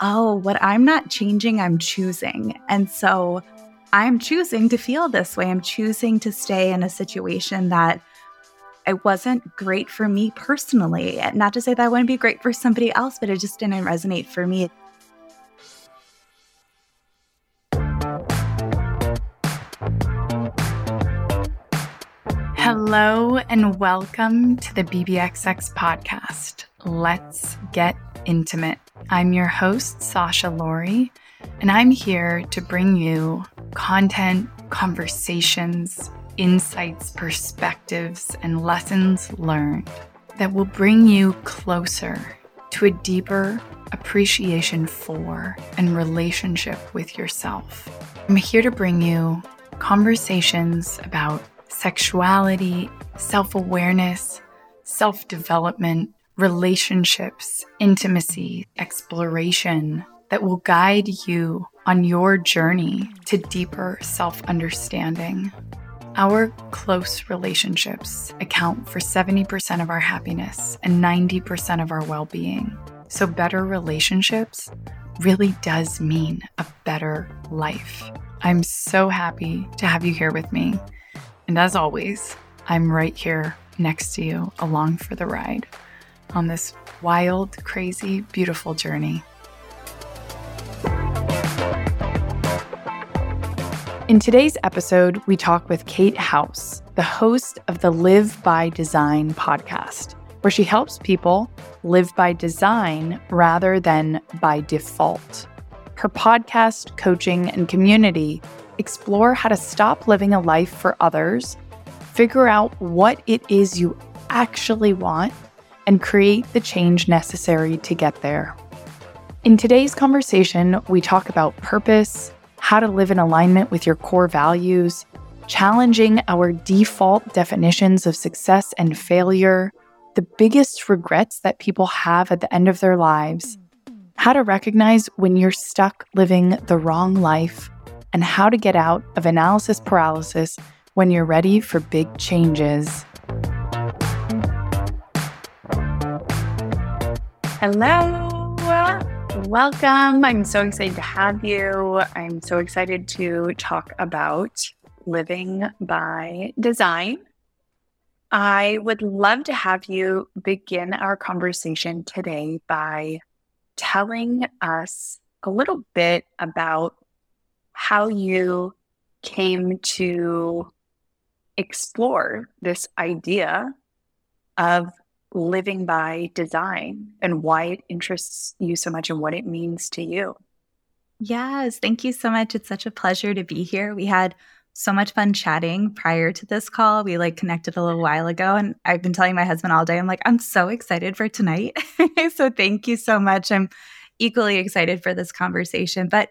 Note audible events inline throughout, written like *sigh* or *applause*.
oh, what I'm not changing, I'm choosing. And so I'm choosing to feel this way. I'm choosing to stay in a situation that it wasn't great for me personally. Not to say that I wouldn't be great for somebody else, but it just didn't resonate for me. Hello and welcome to the BBXX podcast. Let's get intimate. I'm your host, Sasha Laurie, and I'm here to bring you content, conversations, insights, perspectives, and lessons learned that will bring you closer to a deeper appreciation for and relationship with yourself. I'm here to bring you conversations about sexuality, self awareness, self development, relationships, intimacy, exploration that will guide you on your journey to deeper self understanding. Our close relationships account for 70% of our happiness and 90% of our well being. So, better relationships really does mean a better life. I'm so happy to have you here with me. And as always, I'm right here next to you along for the ride on this wild, crazy, beautiful journey. In today's episode, we talk with Kate House, the host of the Live by Design podcast, where she helps people live by design rather than by default. Her podcast, coaching, and community explore how to stop living a life for others, figure out what it is you actually want, and create the change necessary to get there. In today's conversation, we talk about purpose, how to live in alignment with your core values, challenging our default definitions of success and failure, the biggest regrets that people have at the end of their lives, how to recognize when you're stuck living the wrong life, and how to get out of analysis paralysis when you're ready for big changes. Hello. Welcome. I'm so excited to have you. I'm so excited to talk about living by design. I would love to have you begin our conversation today by telling us a little bit about how you came to explore this idea of living by design and why it interests you so much and what it means to you. Yes, thank you so much. It's such a pleasure to be here. We had so much fun chatting prior to this call. We like connected a little while ago and I've been telling my husband all day I'm like I'm so excited for tonight. *laughs* so thank you so much. I'm equally excited for this conversation. But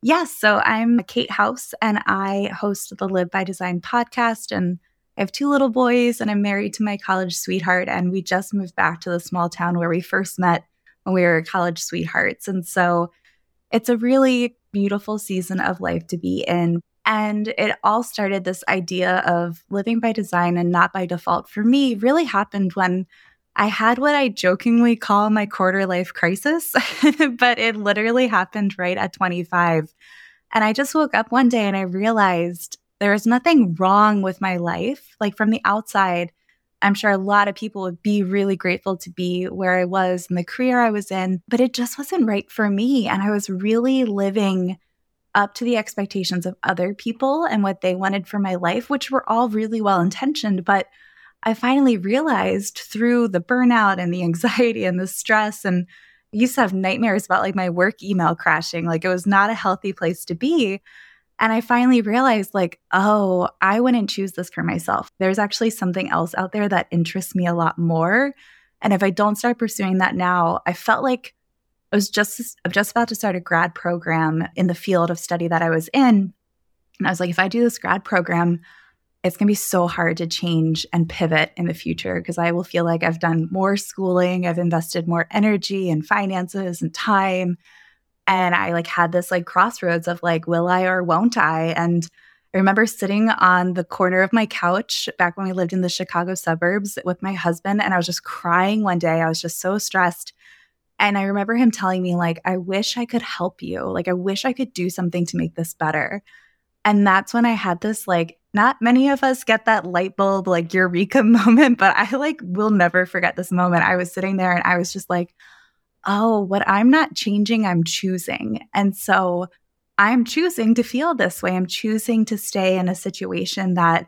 yes, so I'm Kate House and I host the Live by Design podcast and I have two little boys and I'm married to my college sweetheart. And we just moved back to the small town where we first met when we were college sweethearts. And so it's a really beautiful season of life to be in. And it all started this idea of living by design and not by default for me really happened when I had what I jokingly call my quarter life crisis, *laughs* but it literally happened right at 25. And I just woke up one day and I realized there is nothing wrong with my life. Like from the outside, I'm sure a lot of people would be really grateful to be where I was in the career I was in, but it just wasn't right for me. And I was really living up to the expectations of other people and what they wanted for my life, which were all really well intentioned. But I finally realized through the burnout and the *laughs* anxiety and the stress, and I used to have nightmares about like my work email crashing. Like it was not a healthy place to be. And I finally realized, like, oh, I wouldn't choose this for myself. There's actually something else out there that interests me a lot more. And if I don't start pursuing that now, I felt like I was just I'm just about to start a grad program in the field of study that I was in. And I was like, if I do this grad program, it's going to be so hard to change and pivot in the future because I will feel like I've done more schooling, I've invested more energy and finances and time and I like had this like crossroads of like, will I or won't I? And I remember sitting on the corner of my couch back when we lived in the Chicago suburbs with my husband, and I was just crying one day. I was just so stressed. And I remember him telling me, like, I wish I could help you. Like, I wish I could do something to make this better. And that's when I had this, like, not many of us get that light bulb, like, eureka *laughs* moment, but I, like, will never forget this moment. I was sitting there and I was just like, oh, what I'm not changing, I'm choosing. And so I'm choosing to feel this way. I'm choosing to stay in a situation that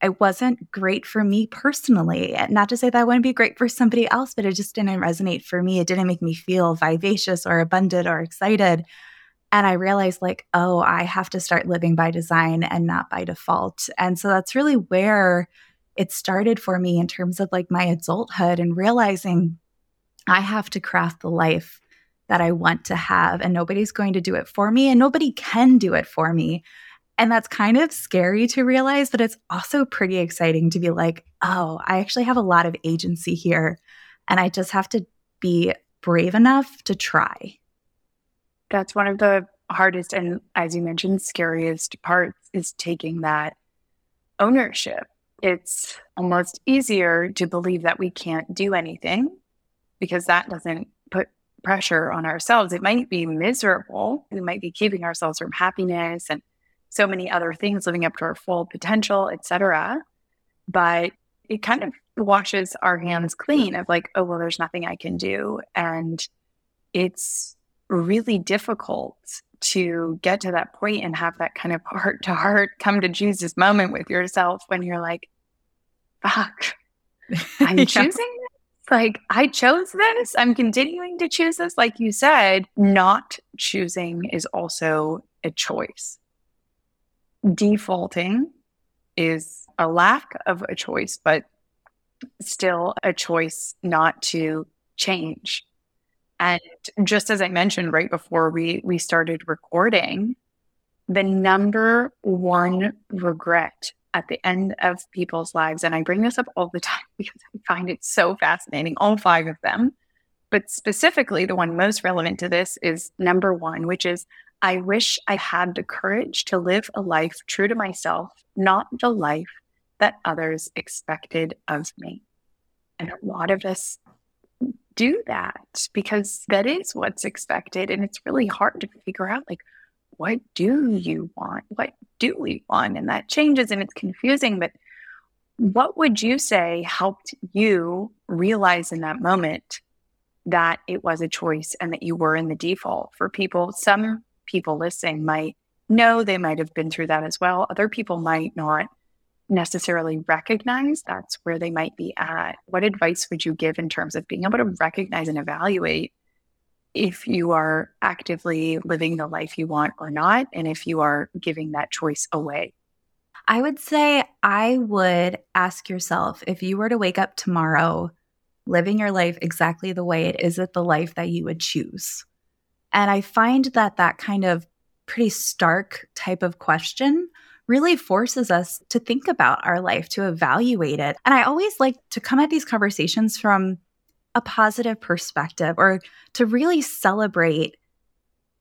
it wasn't great for me personally. Not to say that it wouldn't be great for somebody else, but it just didn't resonate for me. It didn't make me feel vivacious or abundant or excited. And I realized, like, oh, I have to start living by design and not by default. And so that's really where it started for me in terms of like my adulthood and realizing I have to craft the life that I want to have, and nobody's going to do it for me, and nobody can do it for me. And that's kind of scary to realize, but it's also pretty exciting to be like, oh, I actually have a lot of agency here. And I just have to be brave enough to try. That's one of the hardest and, as you mentioned, scariest parts is taking that ownership. It's almost easier to believe that we can't do anything because that doesn't put pressure on ourselves. It might be miserable. We might be keeping ourselves from happiness and so many other things, living up to our full potential, etc. But it kind of washes our hands clean of like, oh, well, there's nothing I can do. And it's really difficult to get to that point and have that kind of heart to heart come to Jesus moment with yourself when you're like, fuck, *laughs* I'm choosing this. Like, I chose this. I'm continuing to choose this. Like you said, not choosing is also a choice defaulting is a lack of a choice, but still a choice not to change. And just as I mentioned right before we, we started recording, the number one regret at the end of people's lives, and I bring this up all the *laughs* time because I find it so fascinating, all five of them. But specifically, the one most relevant to this is number one, which is I wish I had the courage to live a life true to myself, not the life that others expected of me. And a lot of us do that because that is what's expected. And it's really hard to figure out, like, what do you want? What do we want? And that changes and it's confusing. But what would you say helped you realize in that moment that it was a choice and that you were in the default for people? Some people listening might know they might have been through that as well. Other people might not necessarily recognize that's where they might be at. What advice would you give in terms of being able to recognize and evaluate if you are actively living the life you want or not, and if you are giving that choice away? I would say I would ask yourself if you were to wake up tomorrow living your life exactly the way it is it the life that you would choose? And I find that that kind of pretty stark type of question really forces us to think about our life, to evaluate it. And I always like to come at these conversations from a positive perspective or to really celebrate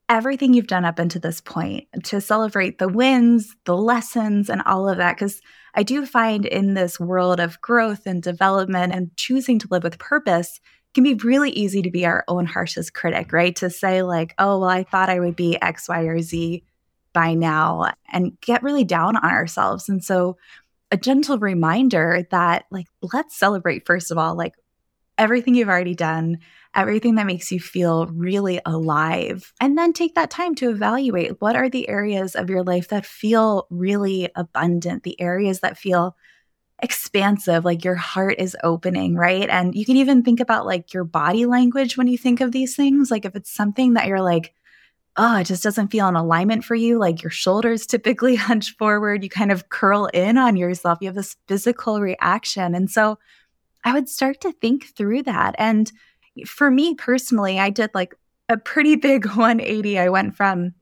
everything you've done up until this point, to celebrate the wins, the lessons, and all of that. Because I do find in this world of growth and development and choosing to live with purpose, can be really easy to be our own harshest critic, right? To say, like, oh, well, I thought I would be X, Y, or Z by now and get really down on ourselves. And so, a gentle reminder that, like, let's celebrate, first of all, like everything you've already done, everything that makes you feel really alive. And then take that time to evaluate what are the areas of your life that feel really abundant, the areas that feel expansive, like your heart is opening, right? And you can even think about like your body language when you think of these things. Like if it's something that you're like, oh, it just doesn't feel in alignment for you, like your shoulders typically *laughs* hunch forward, you kind of curl in on yourself, you have this physical reaction. And so I would start to think through that. And for me personally, I did like a pretty *laughs* big 180. I went from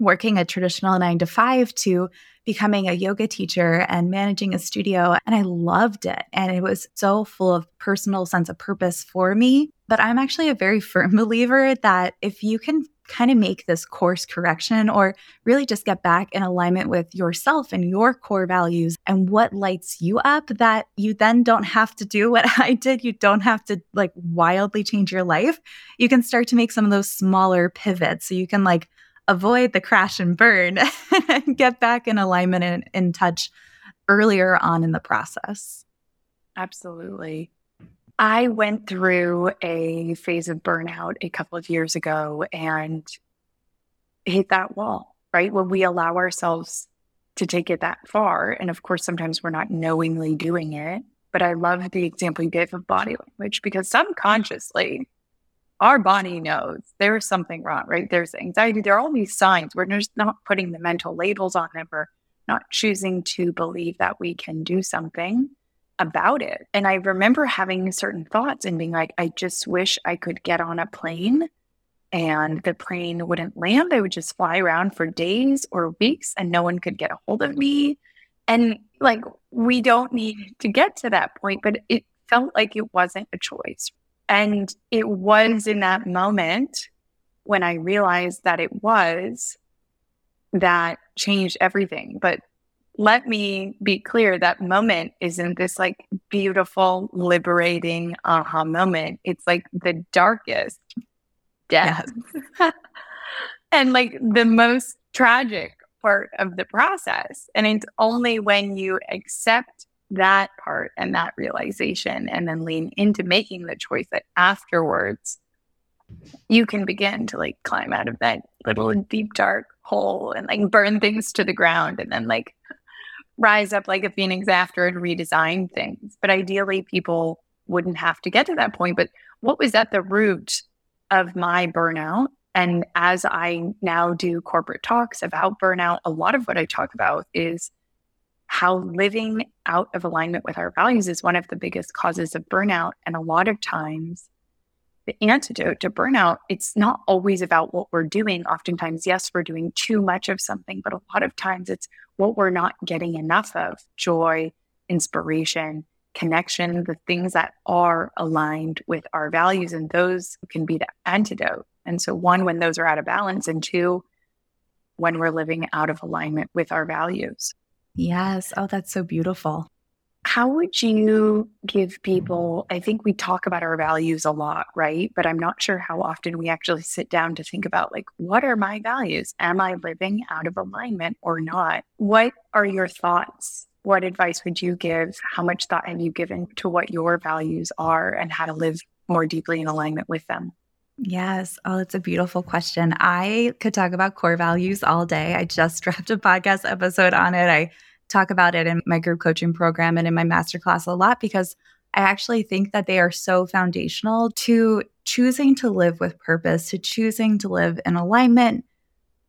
working a traditional nine to five to becoming a yoga teacher and managing a studio. And I loved it. And it was so full of personal sense of purpose for me. But I'm actually a very *laughs* firm believer that if you can kind of make this course correction or really just get back in alignment with yourself and your core values and what lights you up that you then don't have to do what *laughs* I did. You don't have to like wildly change your life. You can start to make some of those smaller pivots. So you can like avoid the crash and burn *laughs* and get back in alignment and in touch earlier on in the process. Absolutely. I went through a phase of burnout a couple of years ago and hit that wall, right? When we allow ourselves to take it that far. And of course, sometimes we're not knowingly doing it. But I love the example you gave of body language because subconsciously, our body knows there's something wrong, right? There's anxiety. There are all these signs. We're just not putting the mental labels on them or not choosing to believe that we can do something about it. And I remember having certain thoughts and being like, I just wish I could get on a plane and the plane wouldn't land. I would just fly around for days or weeks and no one could get a hold of me. And like, we don't need to get to that point, but it felt like it wasn't a choice. And it was in that moment when I realized that it was that changed everything. But let me be clear that moment isn't this like beautiful, liberating aha moment. It's like the darkest death. Yes. *laughs* and like the most tragic part of the process. And it's only when you accept that part and that realization and then lean into making the choice that afterwards you can begin to like climb out of that little deep dark hole and like burn things to the ground and then like rise up like a phoenix after and redesign things. But ideally, people wouldn't have to get to that point. But what was at the root of my burnout? And as I now do corporate talks about burnout, a lot of what I talk about is how living out of alignment with our values is one of the biggest causes of burnout. And a lot of times, the antidote to burnout, it's not always about what we're doing. Oftentimes, yes, we're doing too much of something, but a lot of times it's what we're not getting enough of joy, inspiration, connection, the things that are aligned with our values. And those can be the antidote. And so, one, when those are out of balance, and two, when we're living out of alignment with our values. Yes. Oh, that's so beautiful. How would you give people? I think we talk about our values a lot, right? But I'm not sure how often we actually sit down to think about, like, what are my values? Am I living out of alignment or not? What are your thoughts? What advice would you give? How much thought have you given to what your values are and how to live more deeply in alignment with them? Yes. Oh, it's a beautiful question. I could talk about core values all day. I just *laughs* dropped a podcast episode on it. I talk about it in my group coaching program and in my masterclass a lot because I actually think that they are so foundational to choosing to live with purpose, to choosing to live in alignment.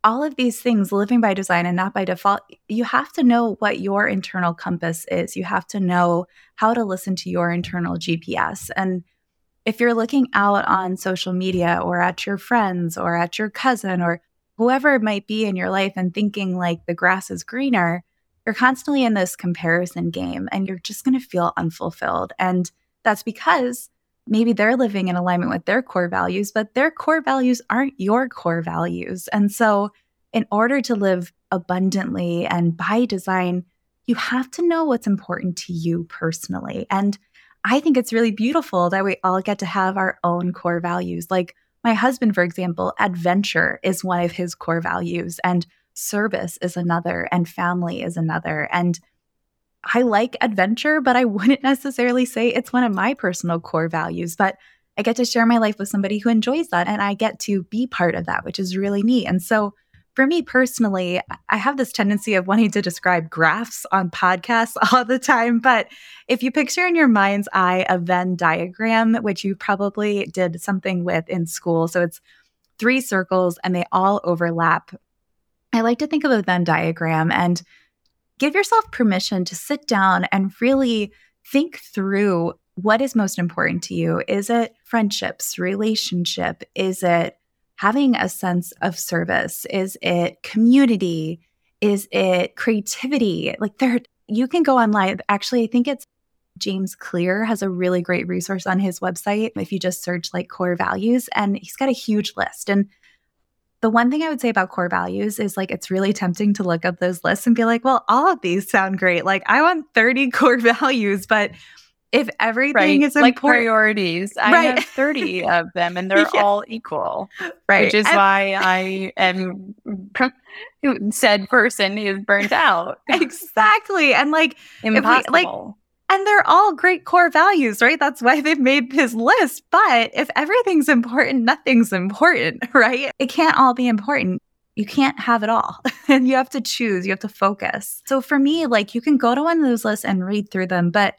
All of these things, living by design and not by default, you have to know what your internal compass is. You have to know how to listen to your internal GPS. And if you're looking out on social media or at your friends or at your cousin or whoever it might be in your life and thinking like the grass is greener, you're constantly in this comparison game and you're just going to feel unfulfilled. And that's because maybe they're living in alignment with their core values, but their core values aren't your core values. And so, in order to live abundantly and by design, you have to know what's important to you personally. And I think it's really beautiful that we all get to have our own core values. Like my husband, for example, adventure is one of his core values. And service is another, and family is another. And I like adventure, but I *laughs* wouldn't necessarily say it's one of my personal core values. But I get to share my life with somebody who enjoys that, and I get to be part of that, which is really neat. And so, for me personally, I have this tendency of wanting to describe graphs on podcasts *laughs* all the time. But if you picture in your mind's eye a Venn diagram, which you probably did something with in school, so it's three circles and they all overlap I like to think of a Venn diagram and give yourself permission to sit down and really think through what is most important to you. Is it friendships, relationship? Is it having a sense of service? Is it community? Is it creativity? Like there, you can go online. Actually, I think it's James Clear has a really great resource on his website. If you just search like core values, and he's got a huge list. And the one thing I would say about core values is like it's really tempting to look up those lists and be like, well, all of these sound great. Like I want 30 *laughs* core values, but if everything right. is like priorities, I right. have 30 *laughs* of them and they're yeah. all equal. Right. Which is and, why I am *laughs* said person is burnt out. exactly. And like impossible. We, like and they're all great core values, right? That's why they've made his list. But if everything's important, nothing's important, *laughs* right? It can't all be important. You can't have it all. *laughs* and you have to choose, you have to focus. So for me, like you can go to one of those lists and read through them, but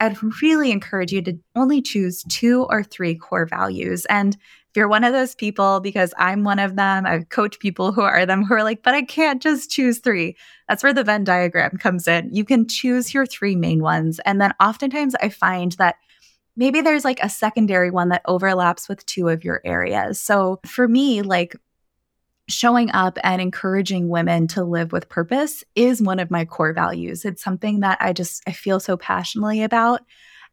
I'd really encourage you to only choose two or three core values. And if you're one of those people, because I'm one of them, I've coached people who are them who are like, but I can't just choose three. That's where the Venn diagram comes in. You can choose your three main ones. And then oftentimes I find that maybe there's like a secondary one that overlaps with two of your areas. So for me, like showing up and encouraging women to live with purpose is one of my core values. It's something that I just I feel so passionately about.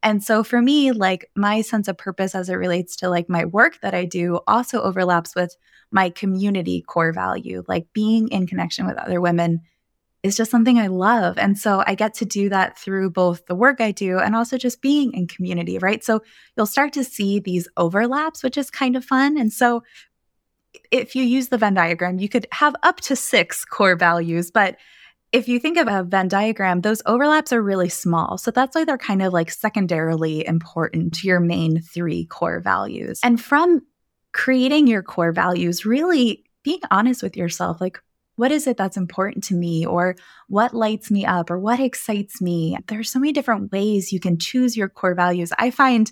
And so for me, like my sense of purpose as it relates to like my work that I do also overlaps with my community core value. Like being in connection with other women is just something I love. And so I get to do that through both the work I do and also just being in community, right? So you'll start to see these overlaps, which is kind of fun. And so if you use the Venn diagram, you could have up to six core values, but if you think of a Venn diagram, those overlaps are really small. So that's why they're kind of like secondarily important to your main three core values. And from creating your core values, really being honest with yourself, like, what is it that's important to me or what lights me up or what excites me there are so many different ways you can choose your core values i find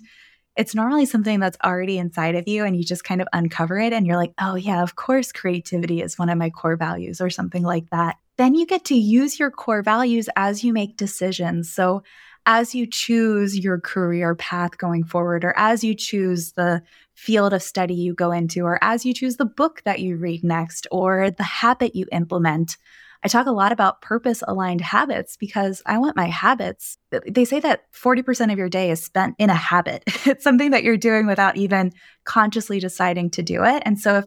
it's normally something that's already inside of you and you just kind of uncover it and you're like oh yeah of course creativity is one of my core values or something like that then you get to use your core values as you make decisions. So, as you choose your career path going forward, or as you choose the field of study you go into, or as you choose the book that you read next, or the habit you implement, I talk a lot about purpose aligned habits because I want my habits. They say that 40% of your day is spent in a habit. *laughs* It's something that you're doing without even consciously deciding to do it. And so if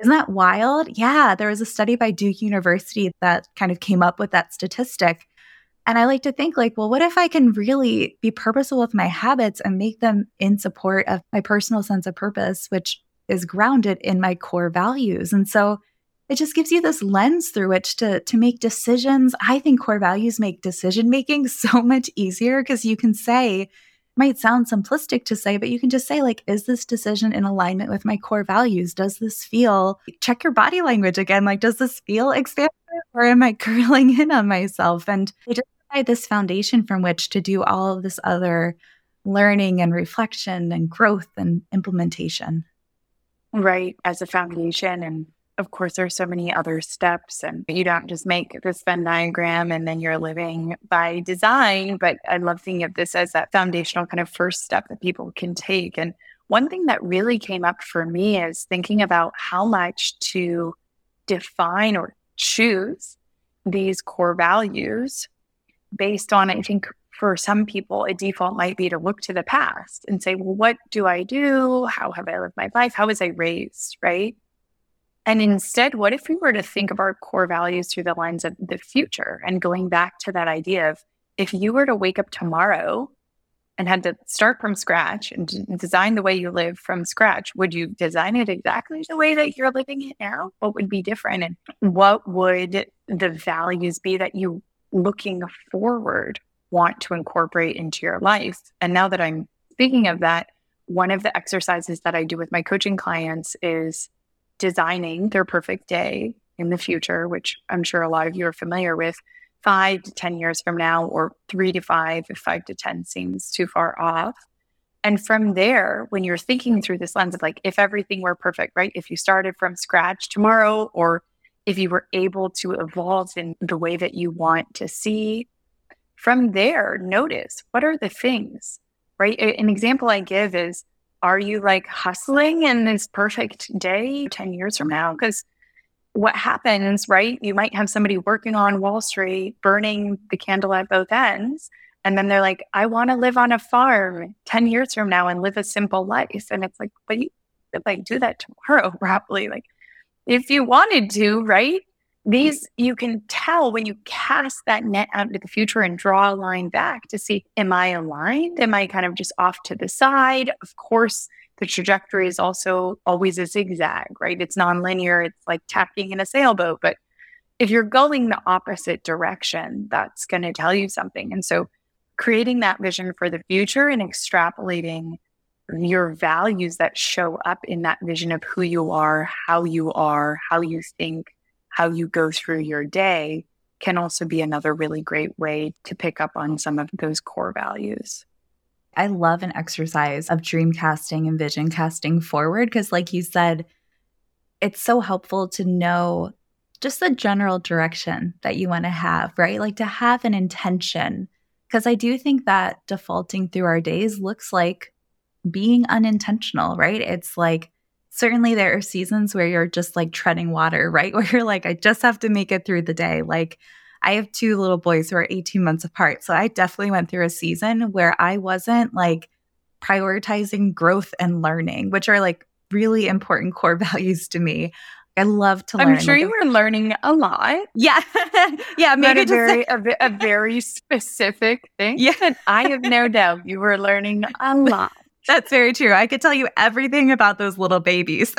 isn't that wild? Yeah, there was a study by Duke University that kind of came up with that statistic. And I like to think like, well, what if I can really be purposeful with my habits and make them in support of my personal sense of purpose, which is grounded in my core values. And so it just gives you this lens through which to to make decisions. I think core values make decision making *laughs* so much easier because you can say, might sound simplistic to say, but you can just say, like, is this decision in alignment with my core values? Does this feel, check your body language again, like, does this feel expansive or am I *laughs* curling in on myself? And I just provide this foundation from which to do all of this other learning and reflection and growth and implementation. Right. As a foundation and of course, there's so many other steps, and you don't just make this Venn diagram and then you're living by design. But I love thinking of this as that foundational kind of first step that people can take. And one thing that really came up for me is thinking about how much to define or choose these core values based on, I think, for some people, a default might be to look to the past and say, well, what do I do? How have I lived my life? How was I raised? Right. And instead, what if we were to think of our core values through the lens of the future and going back to that idea of if you were to wake up tomorrow and had to start from scratch and design the way you live from scratch, would you design it exactly the way that you're living it now? What would be different? And what would the values be that you looking forward want to incorporate into your life? And now that I'm speaking of that, one of the exercises that I do with my coaching clients is designing their perfect day in the future, which I'm sure a lot of you are familiar with, five to 10 years from now, or three to five, if five to 10 seems too far off. And from there, when you're thinking through this lens of like, if everything were perfect, right? If you started from scratch tomorrow, or if you were able to evolve in the way that you want to see, from there, notice what are the things, right? An example I give is are you like hustling in this perfect day 10 years from now? Because what happens, right? You might have somebody working on Wall Street, burning the candle at both ends. And then they're like, I want to live on a farm 10 years from now and live a simple life. And it's like, but you could like do that tomorrow, *laughs* probably. Like, if you wanted to, right? These you can tell when you cast that net out into the future and draw a line back to see, am I aligned? Am I kind of just off to the side? Of course, the trajectory is also always a zigzag, right? It's nonlinear. It's like tacking in a sailboat. But if you're going the opposite direction, that's going to tell you something. And so creating that vision for the future and extrapolating your values that show up in that vision of who you are, how you are, how you think, how you go through your day can also be another really great way to pick up on some of those core values. I love an exercise of dream casting and vision casting forward because, like you said, it's so helpful to know just the general direction that you want to have, right? Like to have an intention. Because I do think that defaulting through our days looks like being unintentional, right? It's like certainly there are seasons where you're just like treading water, *laughs* right? Where you're like, I just have to make it through the day. Like, I have two little boys who are 18 months apart. So I definitely went through a season where I wasn't like prioritizing growth and learning, which are like really important core *laughs* values to me. I love to learn. I'm sure you were learning a lot. Yeah. *laughs* yeah. Maybe a very, a, a, very specific thing. Yeah. And I have no doubt you were learning a lot. That's very true. I could tell you everything about those little babies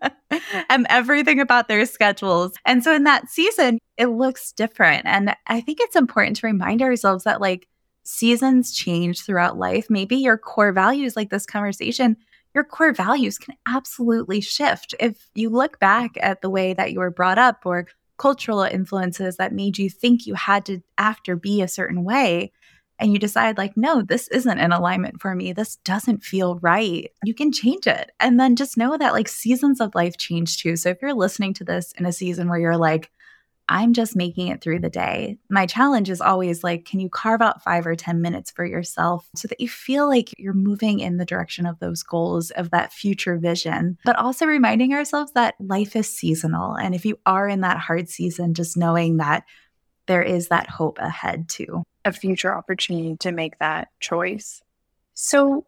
*laughs* and everything about their schedules. And so in that season, it looks different. And I think it's important to remind ourselves that like seasons change throughout life. Maybe your core values, like this conversation, your core values can absolutely shift. If you look back at the way that you were brought up or cultural influences that made you think you had to after be a certain way, and you decide like no this isn't in alignment for me this doesn't feel right you can change it and then just know that like seasons of life change too so if you're listening to this in a season where you're like I'm just making it through the day. My challenge is always like, can you carve out five or 10 minutes for yourself so that you feel like you're moving in the direction of those goals, of that future vision, but also reminding ourselves that life is seasonal. And if you are in that hard season, just knowing that there is that hope ahead too. A future opportunity to make that choice. So,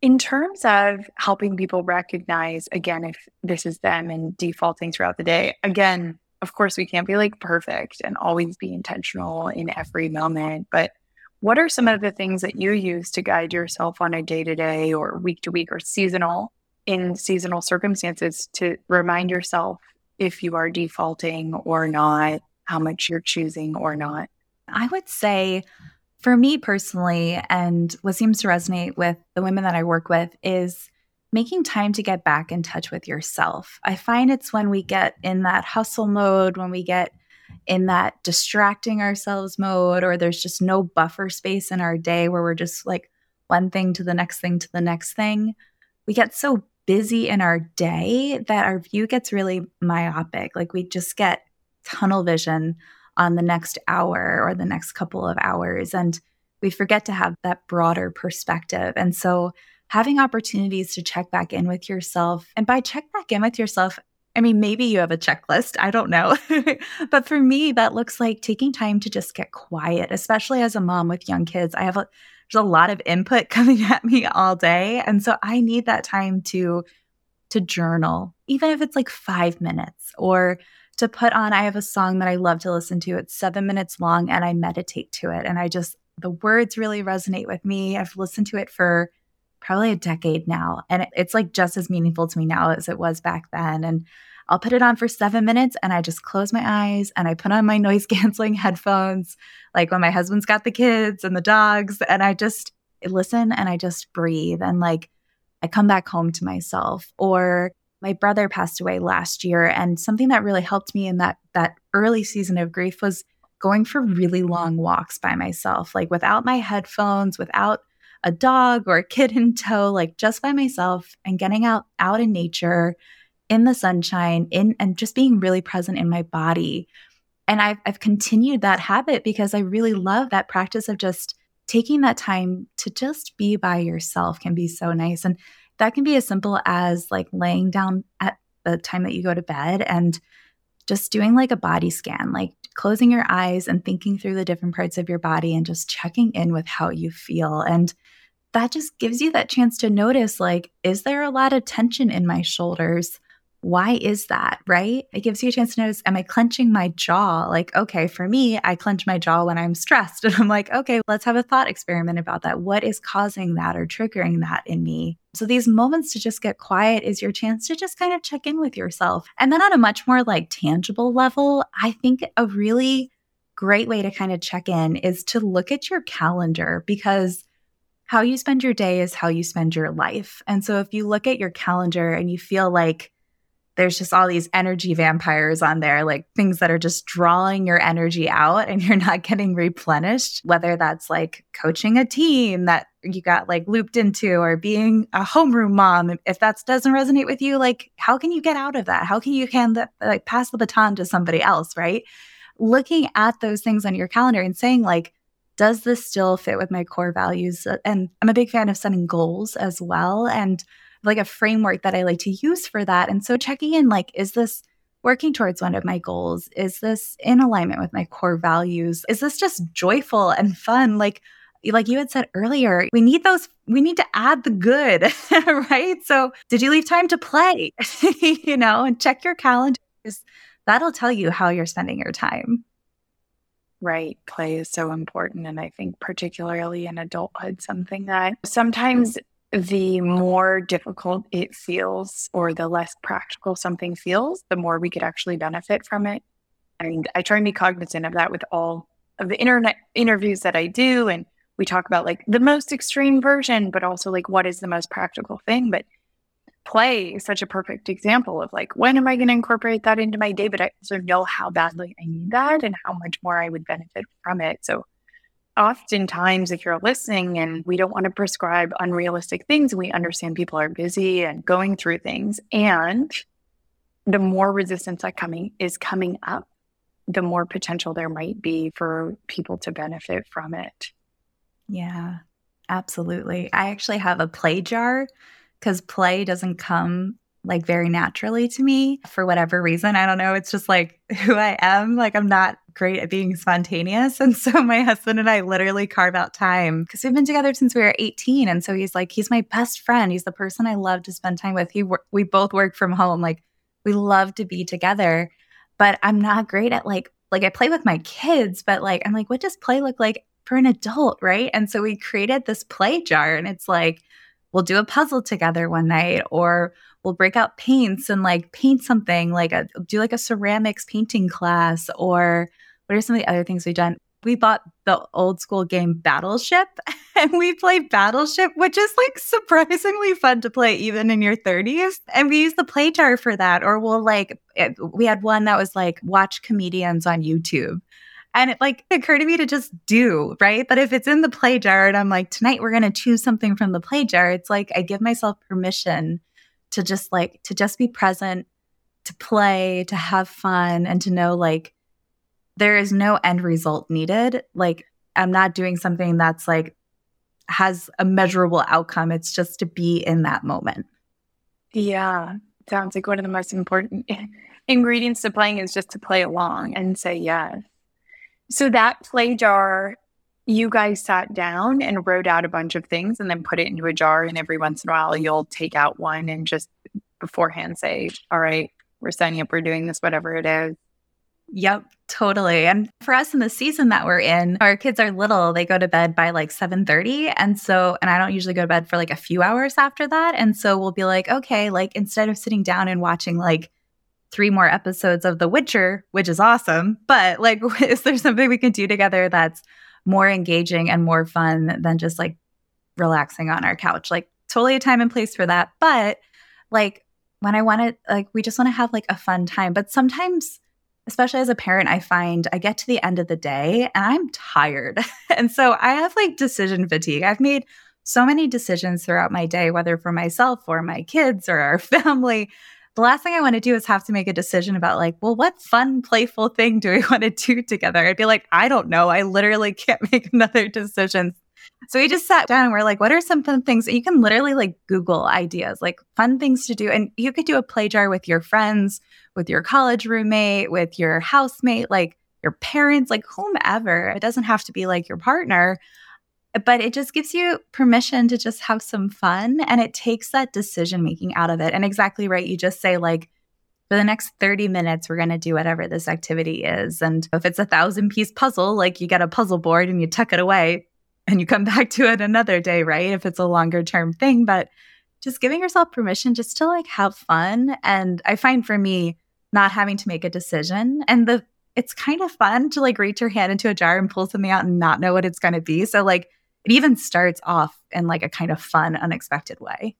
in terms of helping people recognize, again, if this is them and defaulting throughout the day, again, of course, we can't be like perfect and always be intentional in every moment. But what are some of the things that you use to guide yourself on a day to day or week to week or seasonal in seasonal circumstances to remind yourself if you are defaulting or not, how much you're choosing or not? I would say for me personally, and what seems to resonate with the women that I work with is making time to get back in touch with yourself. I find it's when we get in that hustle mode, when we get in that distracting ourselves mode, or there's just no buffer space in our day where we're just like one thing to the next thing to the next thing. We get so busy in our day that our view gets really myopic. Like we just get tunnel vision on the next hour or the next couple of hours. And we forget to have that broader perspective. And so, having opportunities to check back in with yourself, and by check back in with yourself, I mean, maybe you have a checklist. I don't know. *laughs* but for me, that looks like taking time to just get quiet, especially as a mom with young kids. I have a, there's a lot of input *laughs* coming at me all day. And so I need that time to to journal, even if it's like five minutes or to put on. I have a song that I love to listen to. It's seven minutes long and I meditate to it. And I just, the words really resonate with me. I've listened to it for probably a decade now. And it's like just as meaningful to me now as it was back then. And I'll put it on for seven minutes and I just close my eyes and I put on my *laughs* noise canceling headphones, like when my husband's got the kids and the dogs. And I just listen and I just breathe. And like I come back home to myself. Or my brother passed away last year and something that really helped me in that that early season of grief was going for really long walks by myself like without my headphones without a dog or a kid in tow like just by myself and getting out out in nature in the sunshine in and just being really present in my body. And I've, I've continued that habit because i really love that practice of just taking that time to just be by yourself can be so nice. And that can be as simple as like laying down at the time that you go to bed and just doing like a body scan, like closing your eyes and thinking through the different parts of your body and just checking in with how you feel. And that just gives you that chance to notice like, is there a lot of tension in my shoulders? Why is that? Right? It gives you a chance to notice, am I clenching my jaw? Like, okay, for me, I clench my jaw when I'm stressed. *laughs* And I'm like, okay, let's have a thought experiment about that. What is causing that or triggering that in me? So these moments to just get quiet is your chance to just kind of check in with yourself. And then on a much more like tangible level, I think a really great way to kind of check in is to look at your calendar because how you spend your day is how you spend your life. And so if you look at your calendar and you feel like there's just all these energy vampires on there, like things that are just drawing your energy out and *laughs* you're not getting replenished, whether that's like coaching a team that you got like looped into or being a homeroom mom. If that doesn't resonate with you, like how can you get out of that? How can you hand the, like pass the baton to somebody else, right? Looking at those things on your calendar and saying like, does this still fit with my core values? And I'm a big fan of setting goals as well. And like a framework that I like to use for that. And so checking in, like, is this working towards one of my goals? Is this in alignment with my core values? Is this just joyful and fun? Like, like you had said earlier, we need those, we need to add the good, *laughs* right? So, did you leave time to play? *laughs* you know, and check your calendar. Because that'll tell you how you're spending your time. Right. Play is so important. And I think, particularly in adulthood, something that sometimes the more difficult it feels or the less practical something feels, the more we could actually benefit from it. And I try and be cognizant of that with all of the internet interviews that I do. And we talk about like the most extreme version, but also like what is the most practical thing. But play is such a perfect example of like, when am I going to incorporate that into my day? But I also know how badly I need that and how much more I would benefit from it. So oftentimes if you're listening and we don't want to prescribe unrealistic things we understand people are busy and going through things and the more resistance that coming is coming up the more potential there might be for people to benefit from it yeah absolutely i actually have a play jar because play doesn't come like very naturally to me for whatever reason. I don't know. It's just like *laughs* who I am. Like I'm not great at being spontaneous. *laughs* And so my husband and I literally carve out time because we've been together since we were 18. And so he's like, he's my best friend. He's the person I love to spend time with. He we both work from home. Like we love to be together. But I'm not great at like like I play with my kids, but like I'm like, what does play look like for an adult, right? And so we created this play jar and it's like we'll do a puzzle together one night or we'll break out paints and like paint something like a, do like a ceramics painting class or what are some of the other things we've done we bought the old school game battleship *laughs* and we play battleship which is like surprisingly fun to play even in your 30s and we use the play jar for that or we'll like it, we had one that was like watch comedians on youtube and it like occurred to me to just do, right? But if it's in the play jar and I'm like, tonight we're going to choose something from the play jar, it's like I give myself permission to just like, to just be present, to play, to have fun, and to know like there is no end result needed. Like I'm not doing something that's like has a measurable outcome. It's just to be in that moment. Yeah. Sounds like one of the most important *laughs* ingredients to playing is just to play along and say yes. So that play jar, you guys sat down and wrote out a bunch of things and then put it into a jar. And every once in a while, you'll take out one and just beforehand say, All right, we're signing up, we're doing this, whatever it is. Yep, totally. And for us in the season that we're in, our kids are little. They go to bed by like 7:30 and so and I don't usually go to bed for like a few hours after that. And so we'll be like, okay, like instead of sitting down and watching like three more episodes of The Witcher, which is awesome. But like, *laughs* is there something we can do together that's more engaging and more fun than just like relaxing on our couch? Like, totally a time and place for that. But like, when I want to, like, we just want to have like a fun time. But sometimes, especially as a parent, I find I get to the end of the day and I'm tired. *laughs* and so I have like decision fatigue. I've made so many decisions throughout my day, whether for myself or my kids or our *laughs* family the last thing I want to do is have to make a decision about like, well, what fun, playful thing do we *laughs* want to do together? I'd be like, I don't know. I literally *laughs* can't make another decision. So we just sat down and we're like, what are some fun things? You can literally like Google ideas, like fun things to do. And you could do a play jar with your friends, with your college roommate, with your housemate, like your parents, like whomever. It doesn't have to be like your partner but it just gives you permission to just have some fun and it takes that decision making out of it. And exactly right. You just say, like, for the next 30 minutes, we're going to do whatever this activity is. And if it's a thousand piece puzzle, like you get a puzzle board and you tuck it away and you come *laughs* back to it another day, right? If it's a longer term thing, but just giving yourself permission just to like have fun. And I find for me, not having to make a decision and the it's kind of fun to like reach your hand into a jar and pull something out and not know what it's going to be. So like it even starts off in like a kind of fun, unexpected way.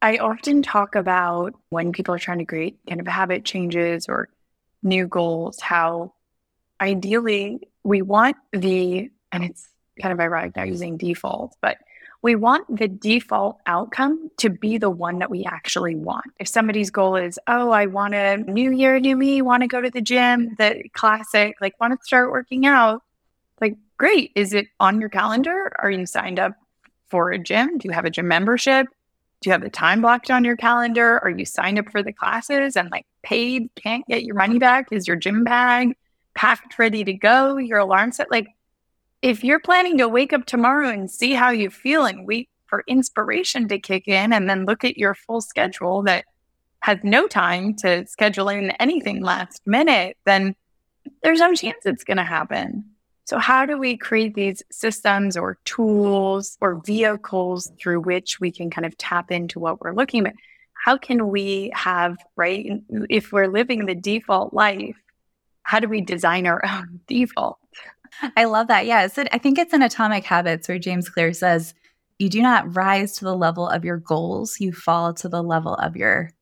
I often talk about when people are trying to create kind of habit changes or new goals, how ideally we want the, and it's kind of ironic now using default, but we want the default outcome to be the one that we actually want. If somebody's goal is, oh, I want a new year, new me, want to go to the gym, the classic, like want to start working out, like, great. Is it on your calendar? Are you signed up for a gym? Do you have a gym membership? Do you have the time blocked on your calendar? Are you signed up for the classes and like paid, can't get your money back? Is your gym bag packed, ready to go? Your alarm set? Like, if you're planning to wake up tomorrow and see how you feel and wait for inspiration to kick in and then look at your full schedule that has no time to schedule in anything last minute, then there's no chance it's going to happen. So, how do we create these systems or tools or vehicles through which we can kind of tap into what we're looking at? How can we have, right? If we're living the default life, how do we design our *laughs* own default? I love that. Yeah. So I think it's in Atomic Habits where James Clear says, you do not rise to the level of your goals, you fall to the level of your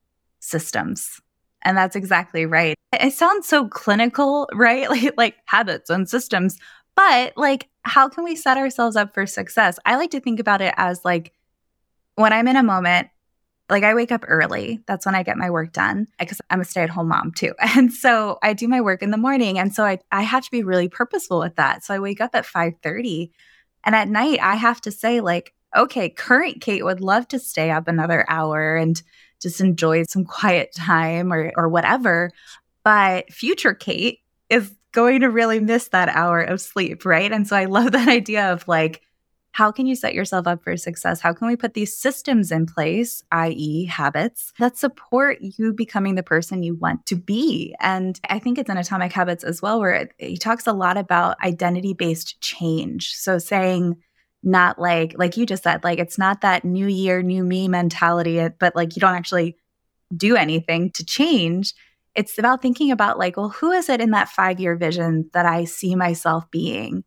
systems. And that's exactly right. It sounds so clinical, right? *laughs* Like, like habits and systems. But like, how can we set ourselves up for success? I like to think about it as like when I'm in a moment, like I wake up early. That's when I get my work done because I'm a stay at home mom too. *laughs* And so I do my work in the morning. And so I, I have to be really purposeful with that. So I wake up at 5:30 and at night I have to say like, okay, current Kate would love to stay up another hour and just enjoy some quiet time or or whatever. But future Kate is going to really miss that hour of sleep, right? And so I love *laughs* that idea of like how can you set yourself up for success? How can we put these systems in place, i.e., habits, that support you becoming the person you want to be? And I think it's in Atomic Habits as well, where he talks a lot about identity based change. So saying, not like, like you just said, like it's not that new year, new me mentality, but like you don't actually do anything to change. It's about thinking about, like, well, who is it in that five year vision that I see myself being?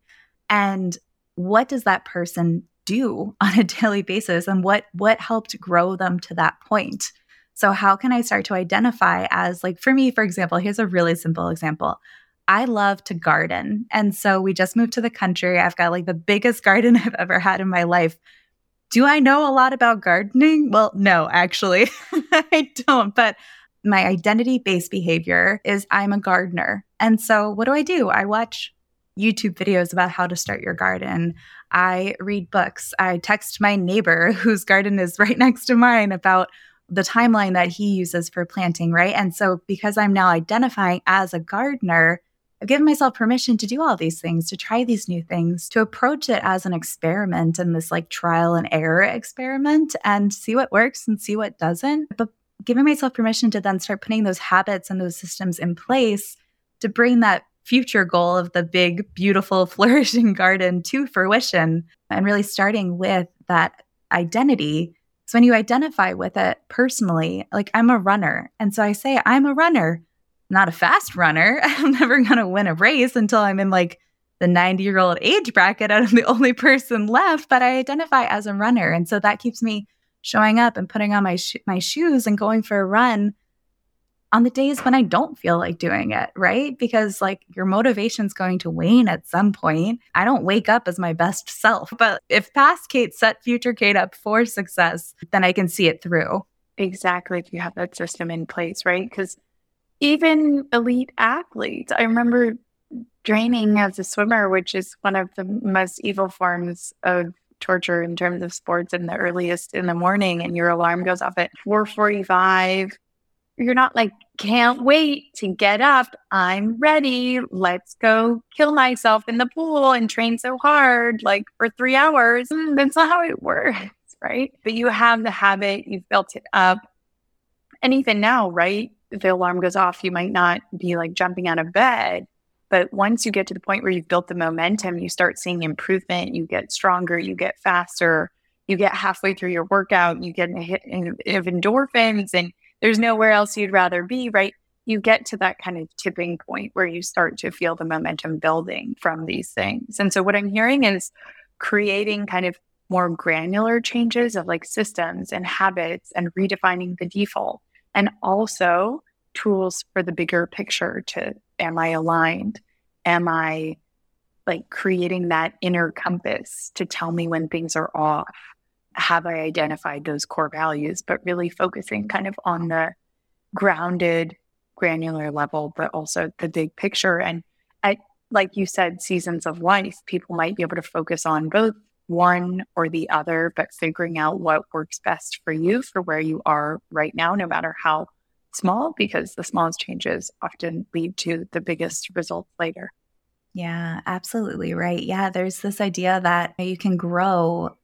And what does that person do *laughs* on a daily basis? And what what helped grow them to that point? So how can i start to identify as like for me for example here's a really simple example. I love to garden. And so we just moved to the country. I've got like the biggest *laughs* garden i've ever had in my life. Do i know a lot about gardening? Well no actually. *laughs* I don't. But my identity based behavior is i'm a gardener and so what do i do i watch YouTube videos about how to start your garden. I read books. I text my neighbor *laughs* whose garden is right next to mine about the timeline that he uses for planting, right? And so, because I'm now identifying as a gardener, I've given myself permission to do all these things, to try these new things, to approach it as an experiment and this like trial and error experiment and see what works and see what doesn't. But giving myself permission to then start putting those habits and those systems in place to bring that future goal of the big, beautiful, *laughs* flourishing garden to fruition and really starting with that identity. So when you identify with it personally, like I'm a runner. And so I say, I'm a runner, not a fast runner. *laughs* I'm never going to win a race until I'm in like the 90 year old age bracket. I'm the only person left, but I identify as a runner. And so that keeps me showing up and putting on my, sh- my shoes and going for a run on the days when I don't feel like doing it, right? Because like your motivation's going to wane at some point. I don't wake up as my best self. But if past Kate set future Kate up for success, then I can see it through. Exactly. If you have that system in place, right? Because even elite athletes, I remember training as a swimmer, which is one of the most evil forms of torture in terms of sports in the earliest in the morning and your alarm goes off at 4:45 you're not like, can't wait to get up. I'm ready. Let's go kill myself in the pool and train so hard, like for three hours. Mm, that's not how it works, *laughs* right? But you have the habit, you've built it up. And even now, right? the alarm goes off, you might not be like jumping out of bed. But once you get to the point where you've built the momentum, you start seeing improvement, you get stronger, you get faster, you get halfway through your workout, you get a hit of endorphins, and there's nowhere else you'd rather be, right? You get to that kind of tipping point where you start to feel the momentum building from these things. And so, what I'm hearing is creating kind of more granular changes of like systems and habits and redefining the default, and also tools for the bigger picture to am I aligned? Am I like creating that inner compass to tell me when things are off? Have I identified those core values? But really focusing kind of on the grounded, granular level, but also the big picture. And at, like you said, seasons of life, people might be able to focus on both one or the other, but figuring out what works best for you for where you are right now, no matter how small because the smallest changes often lead to the biggest results later. Yeah, absolutely right. Yeah, there's this idea that you can grow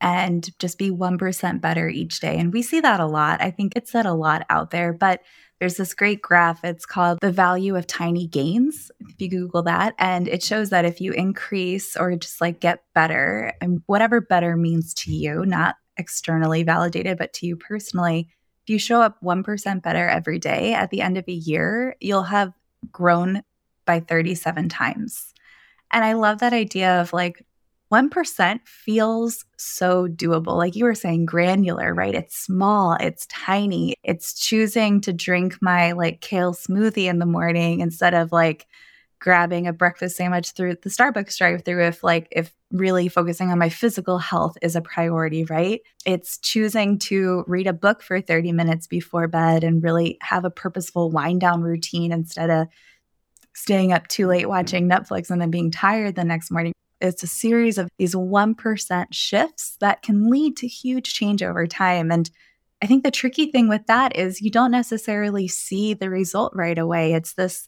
and just be 1% better each day. And we see that a lot. I think it's said a lot out there, but there's this great graph. It's called the value of tiny gains. If you Google that, and it shows that if you increase or just like get better, and whatever better means to you, not externally validated, but to you personally, if you show up 1% better every day at the end of a year, you'll have grown by 37 times. And I love that idea of like 1% feels so doable. Like you were saying, granular, right? It's small, it's tiny. It's choosing to drink my like kale smoothie in the morning instead of like grabbing a breakfast sandwich through the Starbucks drive through if like if really focusing on my physical health is a priority, right? It's choosing to read a book for 30 minutes before bed and really have a purposeful wind down routine instead of staying up too late watching Netflix and then being tired the next morning. It's a series of these 1% shifts that can lead to huge change over time. And I think the tricky thing with that is you don't necessarily see the result right away. It's this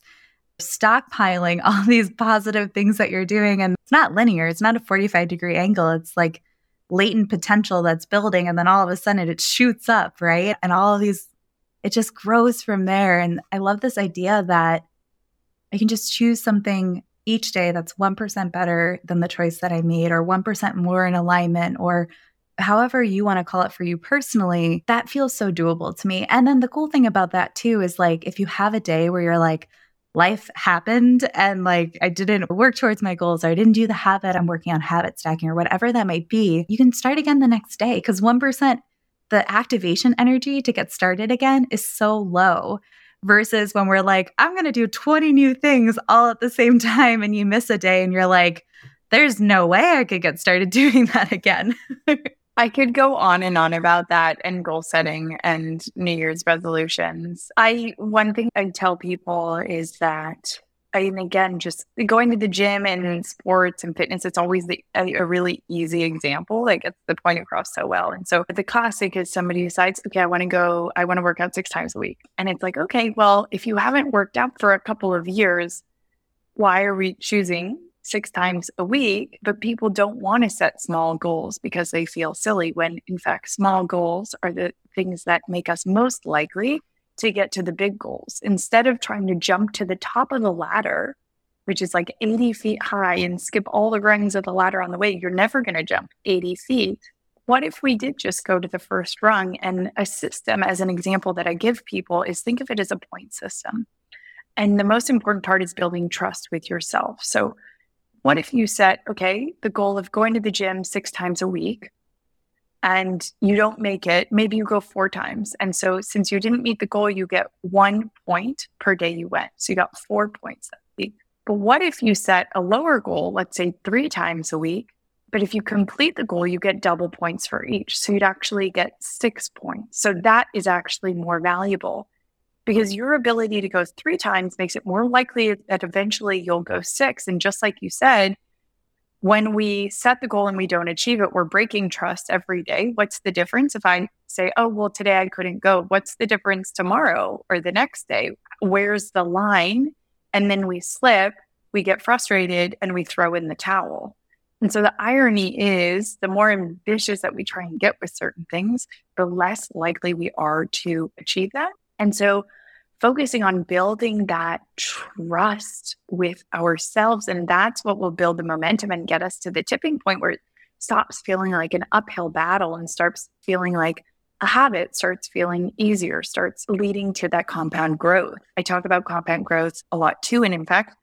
stockpiling *laughs* all these positive things that you're doing. And it's not linear, it's not a 45 degree angle. It's like latent potential that's building. And then all of a sudden it shoots up, right? And all of these, it just grows from there. And I love this idea that I can just choose something each day that's 1% better than the choice that I made, or 1% more in alignment, or however you want to call it for you personally, that feels so doable to me. And then the cool thing about that too is like if you have a day where you're like, life happened and like I didn't work towards my goals or I didn't do the habit, I'm working on habit stacking or whatever that might be, you can start again the next day because 1%, the activation energy to get started again is so low versus when we're like, I'm going to do 20 new things all at the same *laughs* time and you miss a day and you're like, there's no way I could get started *laughs* doing that again. *laughs* I could go on and on about that and goal setting and New Year's resolutions. I one thing I tell people is that and again, just going to the gym and sports and fitness, it's always the, a, a, really easy example. that gets the point across so well. And so the classic is somebody decides, okay, I want to go, I want to work out six times a week. And it's like, okay, well, if you haven't worked out for a couple of years, why are we choosing six times a week, but people don't want to set small goals because they feel silly when in fact small goals are the things that make us most likely to get to the big goals. Instead of trying to jump to the top of the ladder, which is like 80 feet high and skip all the rungs of the ladder on the way, you're never going to jump 80 feet. What if we did just go to the first rung? And a system, as an example that I give people, is think of it as a point system. And the most important part is building trust with yourself. So what if you set, okay, the goal of going to the gym six times a week and you don't make it, maybe you go four times. And so since you didn't meet the goal, you get one point per day you went. So you got four points that week. But what if you set a lower goal, let's say three times a week? But if you complete the goal, you get double points for each. So you'd actually get six points. So that is actually more valuable because your ability to go three times makes it more likely that eventually you'll go six. And just like you said, when we set the goal and we don't achieve it, we're breaking trust every day. What's the difference if I say, oh, well, today I couldn't go? What's the difference tomorrow or the next day? Where's the line? And then we slip, we get frustrated, and we throw in the towel. And so the irony is the more ambitious that we try and get with certain things, the less likely we are to achieve that. And so focusing on building that trust with ourselves. And that's what will build the momentum and get us to the tipping point where it stops feeling like an uphill battle and starts feeling like a habit starts feeling easier, starts leading to that compound growth. I talk about compound growth a lot too. And in fact,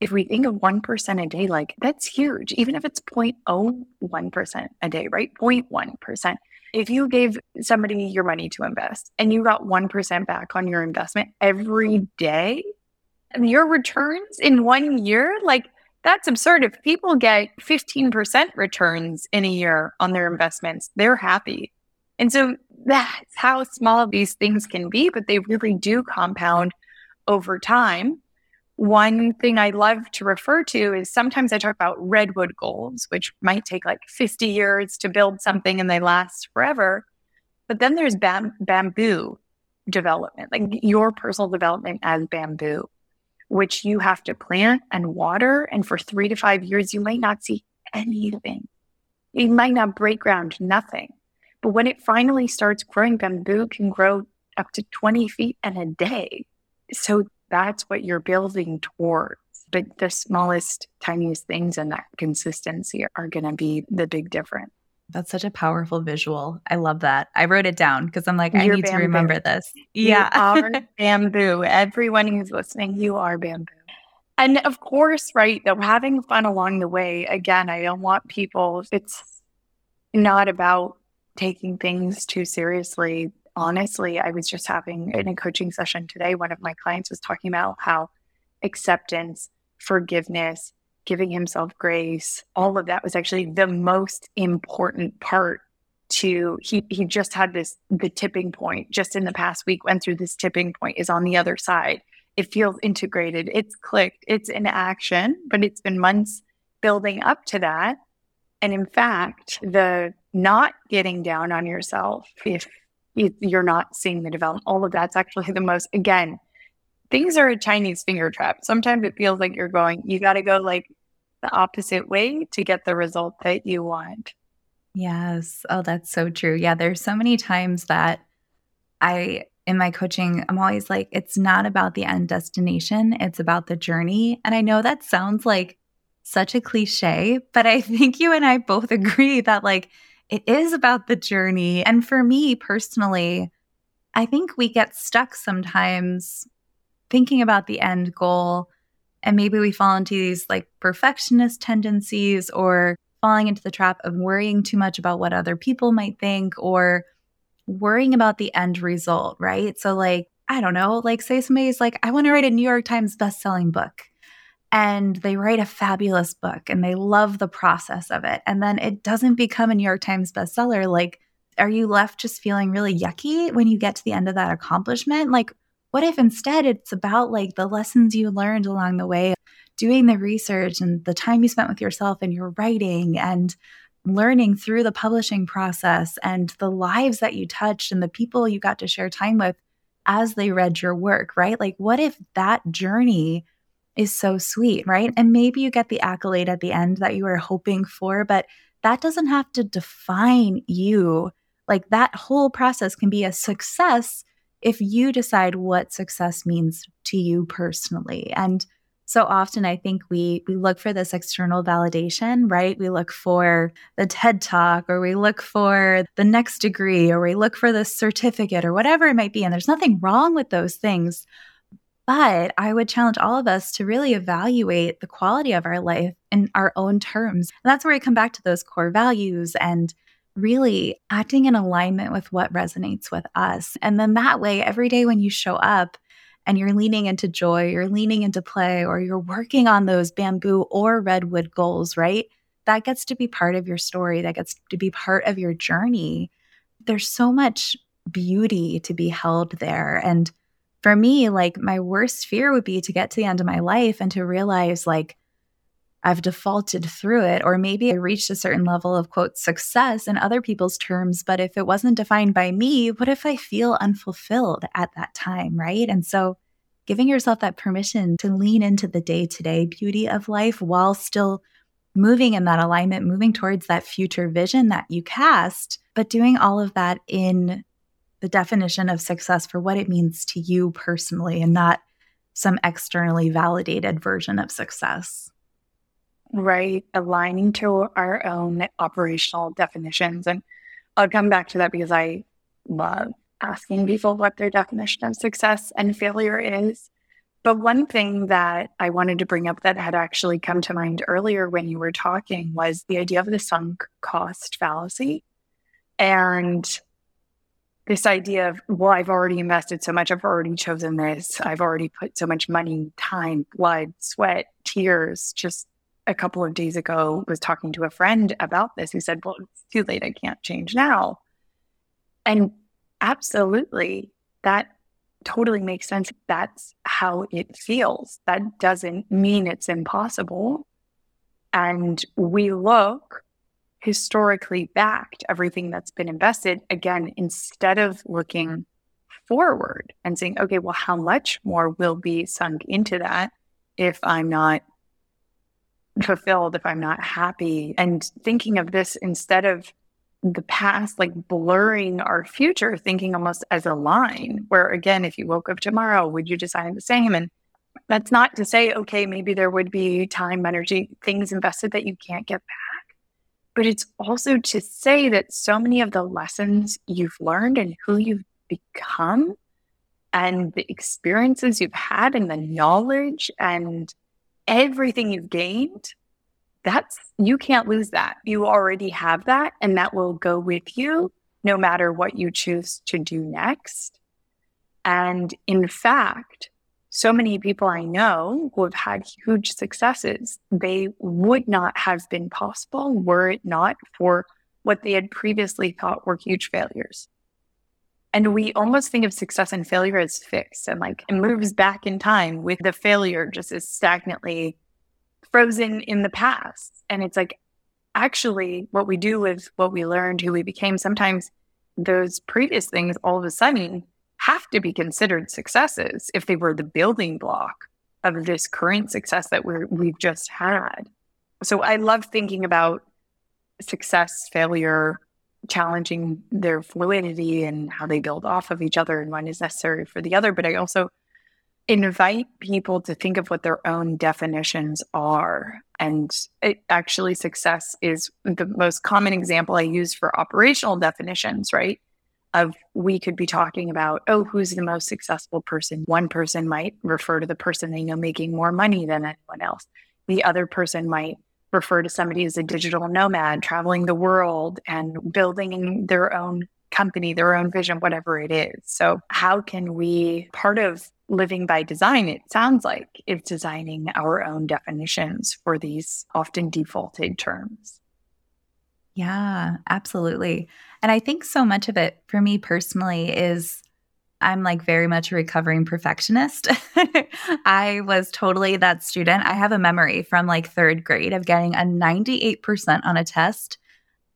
if we think of 1% a day, like that's huge, even if it's 0.01% a day, right? 0.1%. If you gave somebody your money to invest and you got 1% back on your investment every day, your returns in one year, like that's absurd. If people get 15% returns in a year on their investments, they're happy. And so that's how small these things can be, but they really do compound over time. One thing I love to refer to is sometimes I talk about redwood goals, which might take like 50 years to build something and they last forever. But then there's bam- bamboo development, like your personal development as bamboo, which you have to plant and water. And for three to five years, you might not see anything. You might not break ground, nothing. But when it finally starts growing, bamboo can grow up to 20 feet in a day. So that's what you're building towards. But the smallest, tiniest things and that consistency are going to be the big difference. That's such a powerful visual. I love that. I wrote it down because I'm like, I You're need bamboo. to remember this. Yeah. You are *laughs* bamboo. Everyone who's listening, you are bamboo. And of course, right, though, having fun along the way. Again, I don't want people, it's not about taking things too seriously honestly, I was just having in a coaching session today, one of my clients was talking about how acceptance, forgiveness, giving himself grace, all of that was actually the most important part to he he just had this the tipping point just in the past week went through this tipping point is on the other side. It feels integrated, it's clicked, it's in action, but it's been months building up to that. And in fact, the not getting down on yourself if you're not seeing the development. All of that's actually the most, again, things are a Chinese finger trap. Sometimes it feels like you're going, you got to go like the opposite way to get the result that you want. Yes. Oh, that's so true. Yeah. There's so many times that I, in my coaching, I'm always like, it's not about the end destination, it's about the journey. And I know that sounds like such a cliche, but I think you and I both *laughs* agree that, like, it is about the journey. And for me personally, I think we get stuck sometimes thinking about the end goal. And maybe we fall into these like perfectionist tendencies or falling into the trap of worrying too much about what other people might think or worrying about the end result, right? So, like, I don't know, like, say somebody's like, I want to write a New York Times best-selling book and they write a fabulous book and they love the process of it. And then it doesn't become a New York Times bestseller. Like, are you left just feeling really yucky when you get to the end of that accomplishment? Like, what if instead it's about like the lessons you learned along the way, doing the research and the time you spent with yourself and your writing and learning through the publishing process and the lives that you touched and the people you got to share time with as they read your work, right? Like, what if that journey is so sweet, right? And maybe you get the accolade at the end that you were hoping for, but that doesn't have to define you. Like that whole process can be a success if you decide what success means to you personally. And so often I think we we look for this external validation, right? We look for the TED Talk or we look for the next degree or we look for the certificate or whatever it might be and there's nothing wrong with those things. But I would challenge all of us to really evaluate the quality of our life in our own terms. And that's where we come back to those core values and really acting in alignment with what resonates with us. And then that way, every day when you show up, and you're leaning into joy, you're leaning into play, or you're working on those bamboo or redwood goals, right? That gets to be part of your story, that gets to be part of your journey. There's so much beauty to be held there. And for me, like my worst fear would be to get to the end of my life and to realize like I've defaulted through it, or maybe I reached a certain level of quote success in other people's terms. But if it wasn't defined by me, what if I feel unfulfilled at that time? Right. And so giving yourself that permission to lean into the day to day beauty of life while still moving in that alignment, moving towards that future vision that you cast, but doing all of that in the definition of success for what it means to you personally and not some externally validated version of success. Right. Aligning to our own operational definitions. And I'll come back to that because I love asking people what their definition of success and failure is. But one thing that I wanted to bring up that had actually come to mind earlier when you were talking was the idea of the sunk cost fallacy. And this idea of, well, I've already invested so much, I've already chosen this, I've already put so much money, time, blood, sweat, tears. Just a couple of days ago, was talking to a friend about this who said, well, it's too late, I can't change now. And absolutely, that totally makes sense. That's how it feels. That doesn't mean it's impossible. And we look historically backed everything that's been invested again instead of looking forward and saying okay well how much more will be sunk into that if i'm not fulfilled if i'm not happy? And thinking of this instead of the past like blurring our future thinking almost as a line where again if you woke up tomorrow would you decide the same? And that's not to say okay maybe there would be time energy things invested that you can't get back but it's also to say that so many of the lessons you've learned and who you've become and the experiences you've had and the knowledge and everything you've gained that's you can't lose that. You already have that, and that will go with you no matter what you choose to do next. And in fact, so many people I know who have had huge successes, they would not have been possible were it not for what they had previously thought were huge failures. And we almost think of success and failure as fixed and like it moves back in time with the failure just as stagnantly frozen in the past. And it's like, actually, what we do with what we learned, who we became, sometimes those previous things all of a sudden have to be considered successes if they were the building block of this current success that we're, we've just had. So I love thinking about success, failure, challenging their fluidity and how they build off of each other and when is necessary for the other. But I also invite people to think of what their own definitions are. And it, actually, success is the most common example I use for operational definitions, right? Of we could be talking about, oh, who's the most successful person? One person might refer to the person they know making more money than anyone else. The other person might refer to somebody as a digital nomad, traveling the world and building their own company, their own vision, whatever it is. So, how can we, part of living by design, it sounds like, is designing our own definitions for these often defaulted terms. Yeah, absolutely. And I think so much of it for me personally is I'm like very much a recovering perfectionist. *laughs* I was totally that student. I have a memory from like third grade of getting a 98% on a test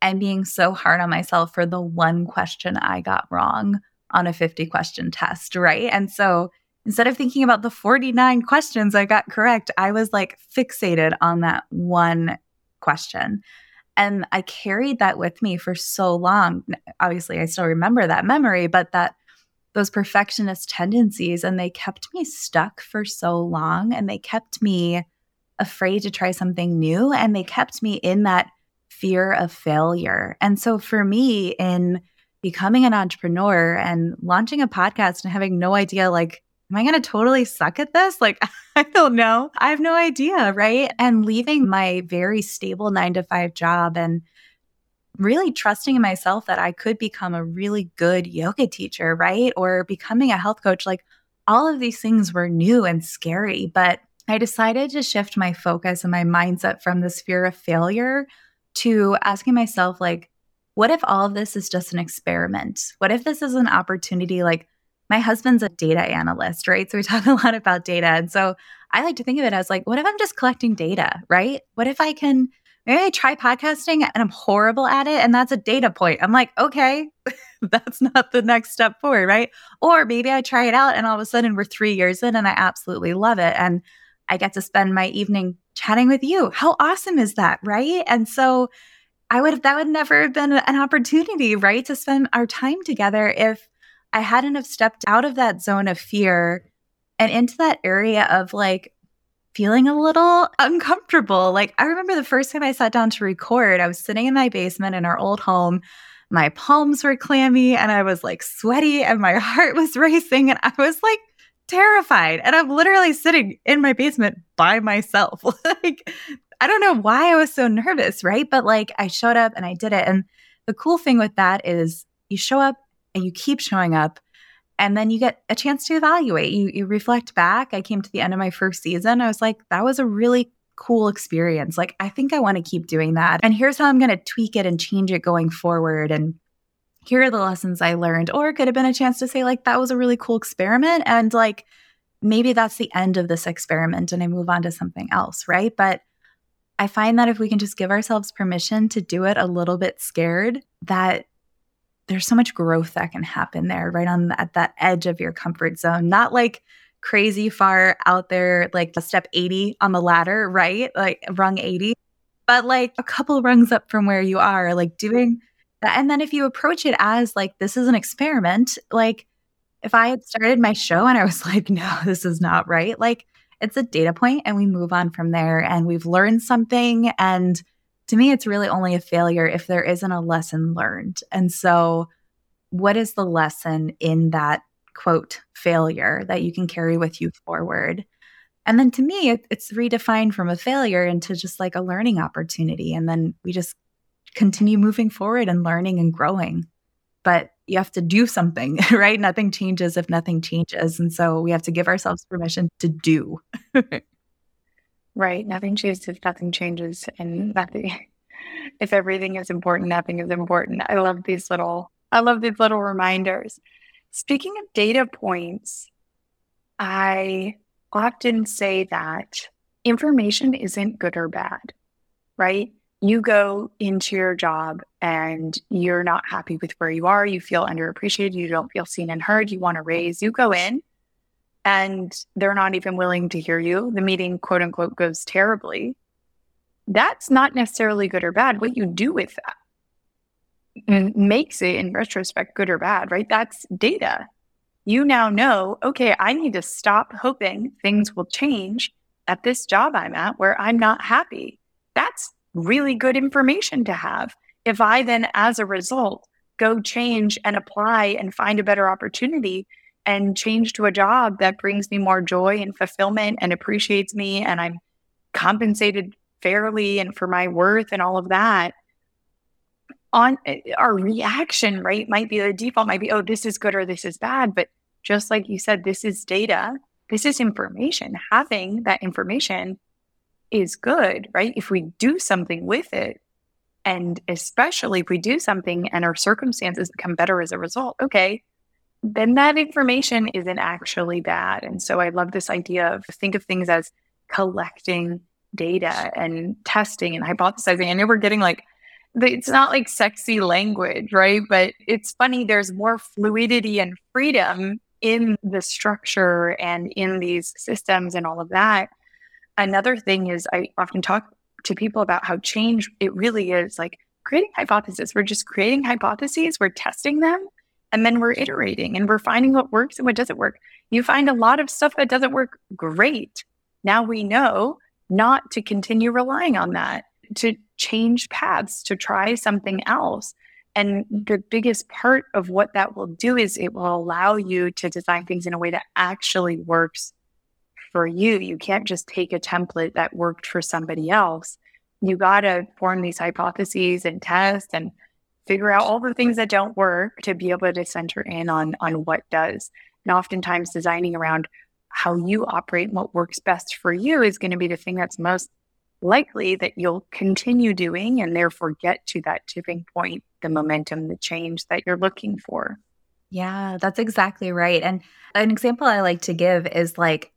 and being so hard on myself for the one question I got wrong on a 50 question test, right? And so instead of thinking about the 49 questions I got correct, I was like fixated on that one question. And I carried that with me for so long. Obviously, I still remember that memory, but that those perfectionist tendencies and they kept me stuck for so long and they kept me afraid to try something new and they kept me in that fear of failure. And so for me, in becoming an entrepreneur and launching a podcast and having no idea, like, am I going to totally suck at this? Like, *laughs* I don't know. I have no idea. Right. And leaving my very stable nine to five job and really trusting in myself that I could become a really good yoga teacher, right? Or becoming a health coach. Like, all of these things were new and scary, but I decided to shift my focus and my mindset from this fear of failure to asking myself, like, what if all of this is just an experiment? What if this is an opportunity? Like, my husband's a data analyst, right? So we *laughs* talk a lot about data. And so I like to think of it as like, what if I'm just collecting data, right? What if I can maybe I try podcasting and I'm horrible at it and that's a data point. I'm like, okay, *laughs* that's not the next step forward, right? Or maybe I try it out and all of a sudden we're three years in and I absolutely love it. And I get to spend my evening chatting with you. How awesome is that, right? And so I would that would never have been an opportunity, right? To spend our time together if I hadn't have stepped out of that zone of fear and into that area of like feeling a little *laughs* uncomfortable. Like I remember the first time I sat down to record, I was sitting in my basement in our old home. My palms were clammy and I was like sweaty and my *laughs* heart was racing and I was like terrified. And I'm literally sitting in my basement by myself. *laughs* like I don't know why I was so nervous, right? But like I showed up and I did it. And the cool thing with that is you show up and you keep showing up and then you get a chance to evaluate. You you reflect back. I came to the end of my first season. I was like, that was a really cool experience. Like, I think I want to keep doing that. And here's how I'm going to tweak it and change it going forward. And here are the lessons I learned. Or it could have been a chance to say, like, that was a really cool experiment. And like, maybe that's the end of this experiment and I move on to something else. Right. But I find that if we can just give ourselves permission to do it a little bit scared, that there's so much growth that can happen there right on at that edge of your comfort zone not like crazy far out there like step 80 on the ladder right? Like rung 80 but like a couple rungs up from where you are like doing that. And then if you approach it as like this is an experiment like if i had started my show and i was *laughs* like no this is not right like it's a data point and we move on from there and we've learned something and to me, it's really only a failure if there isn't a lesson learned. And so, what is the lesson in that quote failure that you can carry with you forward? And then to me, it, it's redefined from a failure into just like a learning opportunity. And then we just continue moving forward and learning and growing. But you have to do something, *laughs* right? Nothing changes if nothing changes. And so we have to give ourselves permission to do. *laughs* Right. Nothing changes if nothing changes, and nothing. *laughs* If everything is important, nothing is important. I love these little. I love these little reminders. Speaking of data points, I often say that information isn't good or bad, right? You go into your job and you're not happy with where you are. You feel underappreciated. You don't feel seen and heard. You want to raise. You go in and they're not even willing to hear you, the meeting, quote unquote, goes terribly, that's not necessarily good or bad. What you do with that makes it, in retrospect, good or bad, right? That's data. You now know, okay, I need to stop hoping things will change at this job I'm at where I'm not happy. That's really good information to have. If I then, as a result, go change and apply and find a better opportunity, and change to a job that brings me more joy and fulfillment and appreciates me and I'm compensated fairly and for my worth and all of that. On eh, our reaction right might be the default might be oh this is good or this is bad but just like you said this is data this is information. Having that information is good right? If we do something with it and especially if we do something and our circumstances become better as a result okay then that information isn't actually bad. And so I love this idea of think of things as collecting data and testing and hypothesizing. I know we're getting like, it's not like sexy language, right? But it's funny, there's more fluidity and freedom in the structure and in these systems and all of that. Another thing is, I often talk to people about how change, it really is like creating hypotheses. We're just creating hypotheses, we're testing them and then we're iterating and we're finding what works and what doesn't work. You find a lot of stuff that doesn't work great. Now we know not to continue relying on that, to change paths, to try something else. And the biggest part of what that will do is it will allow you to design things in a way that actually works for you. You can't just take a template that worked for somebody else. You got to form these hypotheses and test and figure out all the things that don't work to be able to center in on on what does. And oftentimes designing around how you operate and what works best for you is going to be the thing that's most likely that you'll continue doing and therefore get to that tipping point, the momentum, the change that you're looking for. Yeah, that's exactly right. And an example I like to give is like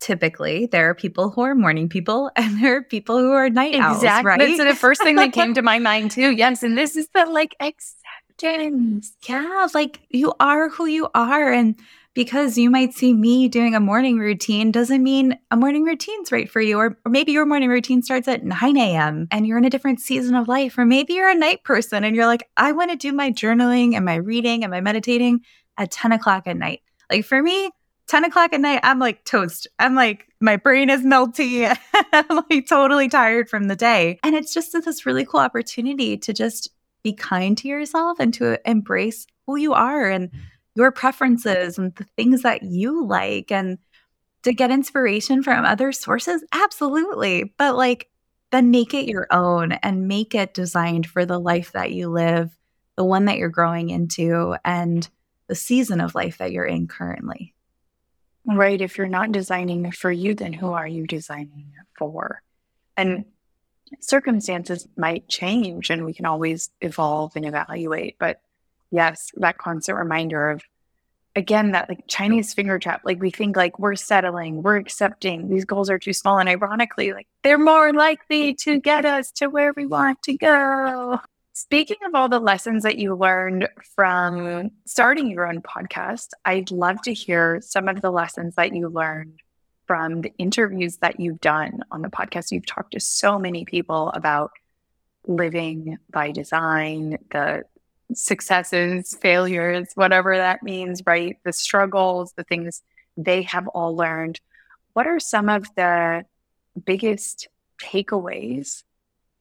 typically there are people who are morning people *laughs* and there are people who are night owls, exactly. right? That's the first thing that came *laughs* to my mind too. Yes, and this is the like acceptance. Yeah, like you are who you are and because you might see me doing a morning routine doesn't mean a morning routine's right for you. Or, or maybe your morning routine starts at 9 a.m. and you're in a different season of life. Or maybe you're a night person and you're like, I want to do my journaling and my reading and my meditating at 10 o'clock at night. Like for me, 10 o'clock at night, I'm like toast. I'm like, my brain is melty. *laughs* I'm like totally tired from the day. And it's just this really cool opportunity to just be kind to yourself and to embrace who you are and mm-hmm. your preferences and the things that you like and to get inspiration from other sources. Absolutely. But like, then make it your own and make it designed for the life that you live, the one that you're growing into, and the season of life that you're in currently. Right. If you're not designing for you, then who are you designing for? And circumstances might change and we can always evolve and evaluate. But yes, that constant reminder of, again, that like Chinese finger trap, like we think like we're settling, we're accepting, these goals are too small. And ironically, like they're more likely to get us to where we want to go. Speaking of all the lessons that you learned from starting your own podcast, I'd love to hear some of the lessons that you learned from the interviews that you've done on the podcast. You've talked to so many people about living by design, the successes, failures, whatever that means, right? The struggles, the things they have all learned. What are some of the biggest takeaways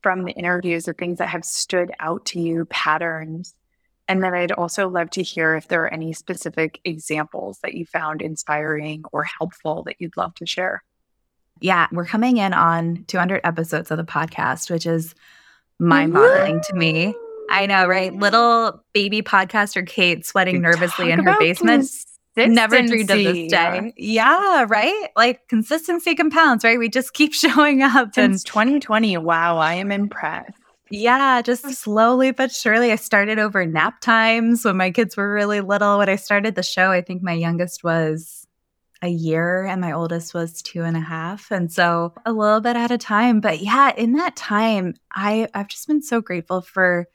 from the interviews, the things that have stood out to you, patterns. And then I'd also love to hear if there are any specific examples that you found inspiring or helpful that you'd love to share. Yeah, we're coming in on 200 episodes of the podcast, which is mind boggling to me. I know, right? Little baby podcaster Kate sweating nervously in her basement never dreamed of this day. Yeah, right? Like consistency compounds, right? We just keep *laughs* showing up. Since and 2020. Wow, I am impressed. Yeah, just slowly but surely. I started over nap times when my kids were really little. When I started the show, I think my youngest was a year and my oldest was two and a half. And so a little bit at a time. But yeah, in that time, I, I've just been so grateful for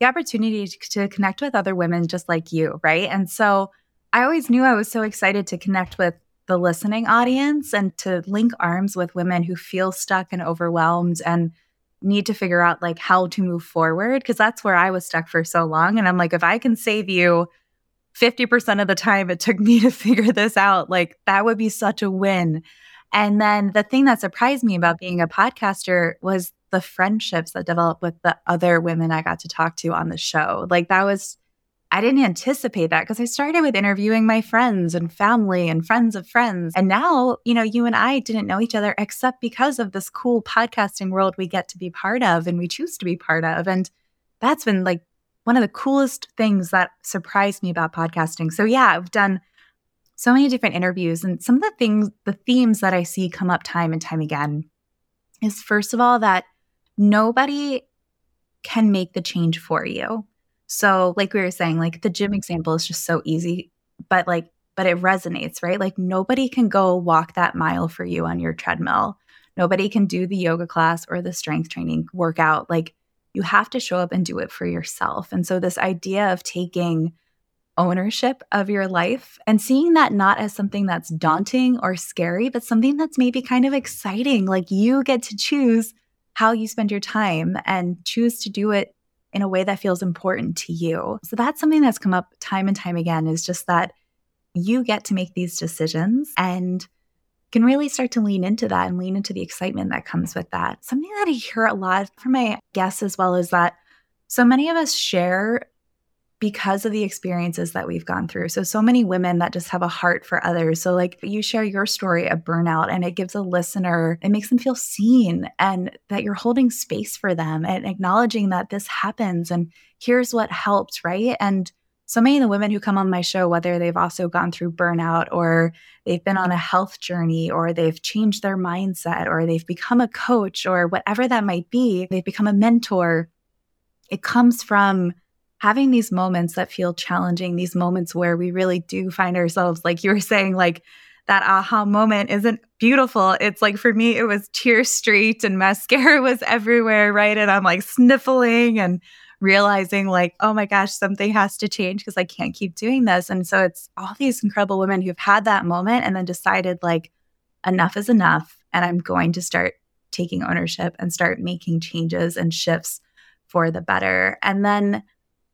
the opportunity to, to connect with other women just like you, right? And so I always knew I was so excited to connect with the listening audience and to link arms with women who feel stuck and overwhelmed and need to figure out like how to move forward because that's where I was stuck for so long and I'm like if I can save you 50% of the time it took me to *laughs* figure this out like that would be such a win. And then the thing that surprised me about being a podcaster was the friendships that developed with the other women I got to talk to on the show. Like that was I didn't anticipate that because I started with interviewing my friends and family and friends of friends. And now, you know, you and I didn't know each other except because of this cool podcasting world we get to be part of and we choose to be part of. And that's been like one of the coolest things that surprised me about podcasting. So, yeah, I've done so many different interviews. And some of the things, the themes that I see come up time and time again is first of all, that nobody can make the change for you. So, like we were saying, like the gym example is just so easy, but like, but it resonates, right? Like, nobody can go walk that mile for you on your treadmill. Nobody can do the yoga class or the strength training workout. Like, you have to show up and do it for yourself. And so, this idea of taking ownership of your life and seeing that not as something that's daunting or scary, but something that's maybe kind of exciting. Like, you get to choose how you spend your time and choose to do it in a way that feels important to you. So that's something that's come up time and time again is just that you get to make these decisions and can really start to lean into that and lean into the excitement that comes with that. Something that I hear a lot from my guests as well is that so many of us share because of the experiences that we've gone through. So, so many women that just have a heart for others. So, like you share your story of burnout, and it gives a listener, it makes them feel seen and that you're holding space for them and acknowledging that this happens and here's what helped, right? And so many of the women who come on my show, whether they've also gone through burnout or they've been on a health journey or they've changed their mindset or they've become a coach or whatever that might be, they've become a mentor. It comes from having these moments that feel challenging, these moments where we really do find ourselves, like you were saying, like that aha moment isn't beautiful. It's like for me, it was tear street and mascara was everywhere, right? And I'm like sniffling and realizing, like, oh my gosh, something has to change because I can't keep doing this. And so it's all these incredible women who've had that moment and then decided, like, enough is enough. And I'm going to start taking ownership and start making changes and shifts for the better. And then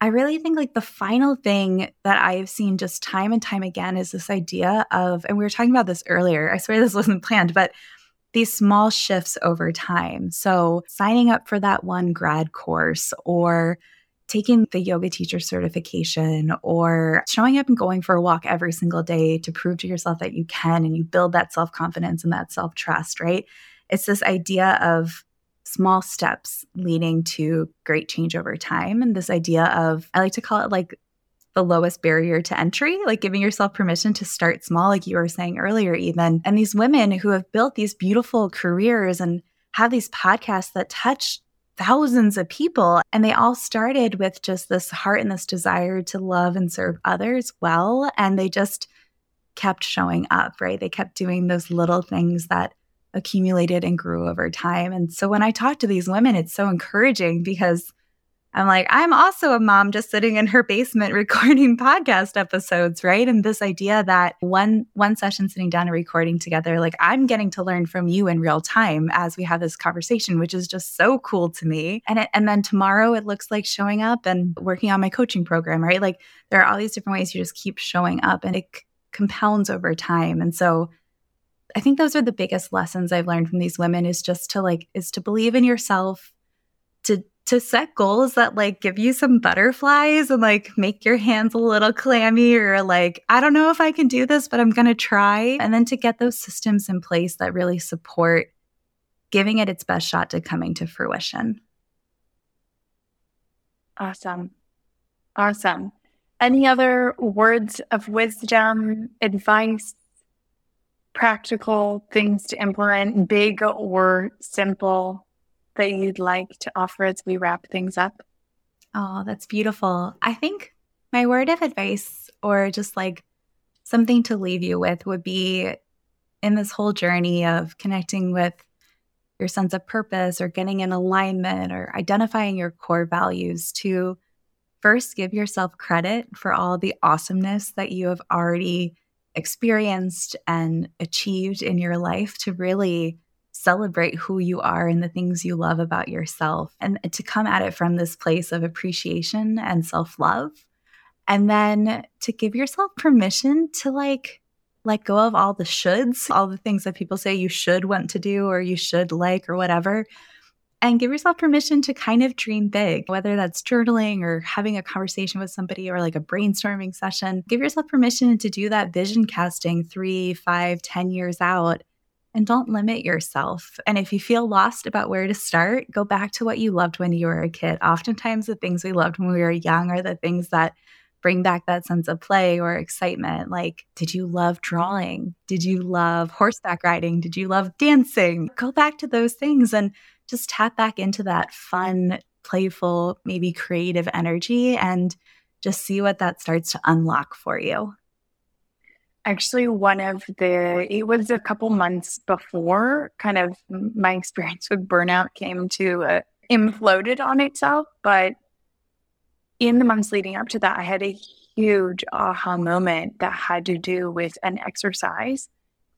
I really think like the final thing that I've seen just time and time again is this idea of, and we were talking about this earlier. I swear this *laughs* wasn't planned, but these small shifts over time. So signing up for that one grad course or taking the yoga teacher certification or showing up and going for a walk every single day to prove to yourself that you can and you build that self confidence and that self trust, right? It's this idea of small steps leading to great change over time. And this idea of, I like to call it like the lowest barrier to entry, like giving yourself permission to start small, like you were saying earlier, even. And these women who have built these beautiful careers and have these podcasts that touch thousands of people. And they all started with just this heart and this desire to love and serve others well. And they just kept showing up, right? They kept doing those little things that accumulated and grew over time. And so when I talk to these women, it's so encouraging because I'm like, I'm also a mom just sitting in her basement *laughs* recording podcast episodes, right? And this idea that one one session sitting down and recording together, like I'm getting to learn from you in real time as we have this conversation, which is just so cool to me. And it, and then tomorrow it looks like showing up and working on my coaching program, right? Like there are all these different ways you just keep showing up and it c- compounds over time. And so I think those are the biggest lessons I've learned from these women is just to like is to believe in yourself, to to set goals that like give you some butterflies and like make your hands a little clammy or like I don't know if I can do this, but I'm going to try. And then to get those systems in place that really support giving it its best shot to coming to fruition. Awesome. Awesome. Any other words of wisdom, advice practical things to implement, big or simple, that you'd like to offer as we wrap things up? Oh, that's beautiful. I think my word of advice, or just like something to leave you with, would be in this whole journey of connecting with your sense of purpose or getting in alignment or identifying your core values to first give yourself credit for all the awesomeness that you have already experienced and achieved in your life to really celebrate who you are and the things you love about yourself and to come at it from this place of appreciation and self-love. And then to give yourself permission to like let go of all the shoulds all the things that people say you should want to do or you should like or whatever and give yourself permission to kind of dream big, whether that's journaling or having a conversation with somebody or like a brainstorming session. Give yourself permission to do that vision casting three, five, ten years out. And don't limit yourself. And if you feel lost about where to start, go back to what you loved when you were a kid. Oftentimes, the things we loved when we were young are the things that bring back that sense of play or excitement. Like, did you love drawing? Did you love horseback riding? Did you love dancing? Go back to those things and just tap back into that fun, playful, maybe creative energy and just see what that starts to unlock for you. Actually, one of the, it was a couple months before kind of my *laughs* experience with burnout came to uh, imploded on itself. But in the months leading up to that, I had a huge aha moment that had to do with an exercise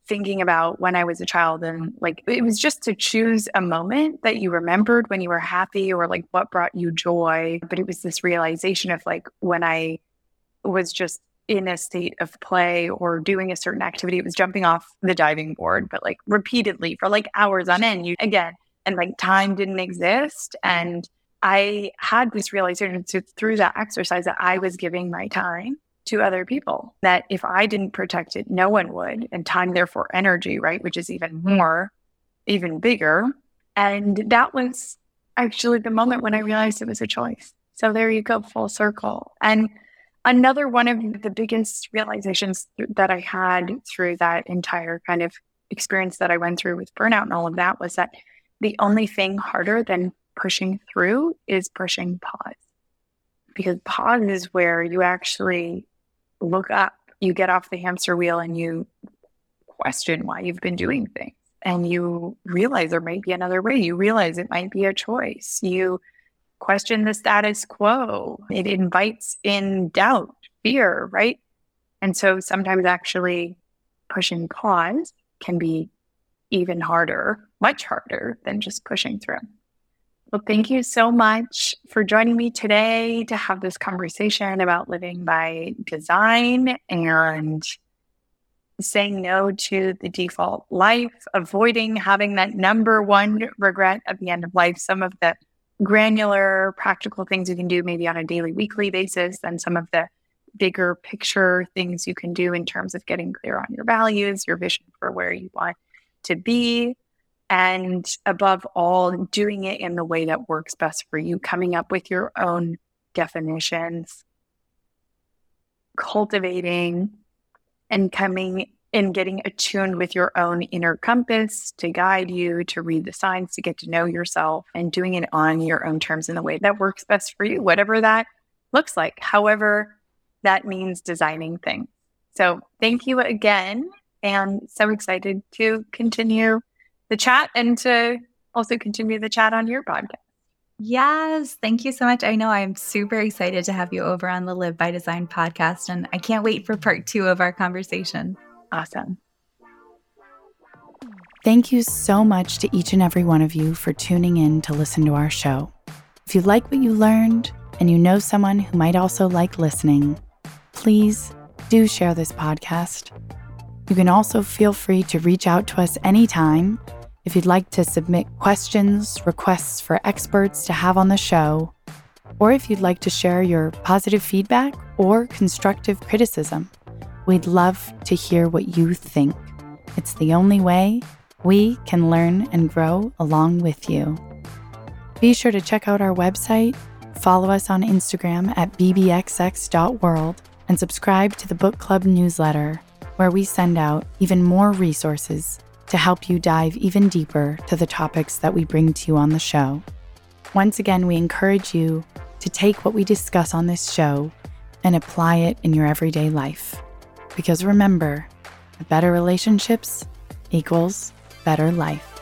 thinking about when I was a child and like it was just to choose a moment that you remembered when you were happy or like what brought you joy. But it was this realization of like when I was just in a state of play or doing a certain activity, it was jumping off the diving board, but like repeatedly for like hours on end. You again, and like time didn't exist. And I had this realization through that exercise that I was giving my time to other people. That if I didn't protect it, no one would. And time, therefore, energy, right? Which is even mm-hmm. more, even bigger. And that was actually the moment when I realized it was a choice. So there you go, full circle. And another one of the biggest realizations that I had through that entire kind of experience that I went through with burnout and all of that was that the only thing harder than pushing through is pushing pause. Because pause is where you actually look up, you get off the hamster wheel and you question why you've been doing things. And you realize there might be another way. You realize it might be a choice. You question the status quo. It invites in doubt, fear, right? And so sometimes actually pushing pause can be even harder, much harder than just pushing through. Well, thank you so much for joining me today to have this conversation about living by design and saying no to the default life, avoiding having that number one regret at the end of life, some of the granular, practical things you can do maybe on a daily, weekly basis, and some of the bigger picture things you can do in terms of getting clear on your values, your vision for where you want to be. And above all, doing it in the way that works best for you, coming up with your own definitions, cultivating and coming and getting attuned with your own inner compass to guide you, to read the signs, to get to know yourself, and doing it on your own terms in the way that works best for you, whatever that looks like. However, that means designing things. So, thank you again. And so excited to continue the chat and to also continue the chat on your podcast. Yes, thank you so much. I know I'm super excited to have you over on the Live by Design podcast, and I can't wait for part two of our conversation. Awesome. Thank you so much to each and every one of you for tuning in to listen to our show. If you like what you learned and you know someone who might also like listening, please do share this podcast. You can also feel free to reach out to us anytime if you'd like to submit questions, requests for experts to have on the show, or if you'd like to share your positive feedback or constructive criticism. We'd love to hear what you think. It's the only way we can learn and grow along with you. Be sure to check out our website, follow us on Instagram at bbxx.world, and subscribe to the book club newsletter, where we send out even more resources to help you dive even deeper to the topics that we bring to you on the show. Once again, we encourage you to take what we discuss on this show and apply it in your everyday life. Because remember, better relationships equals better life.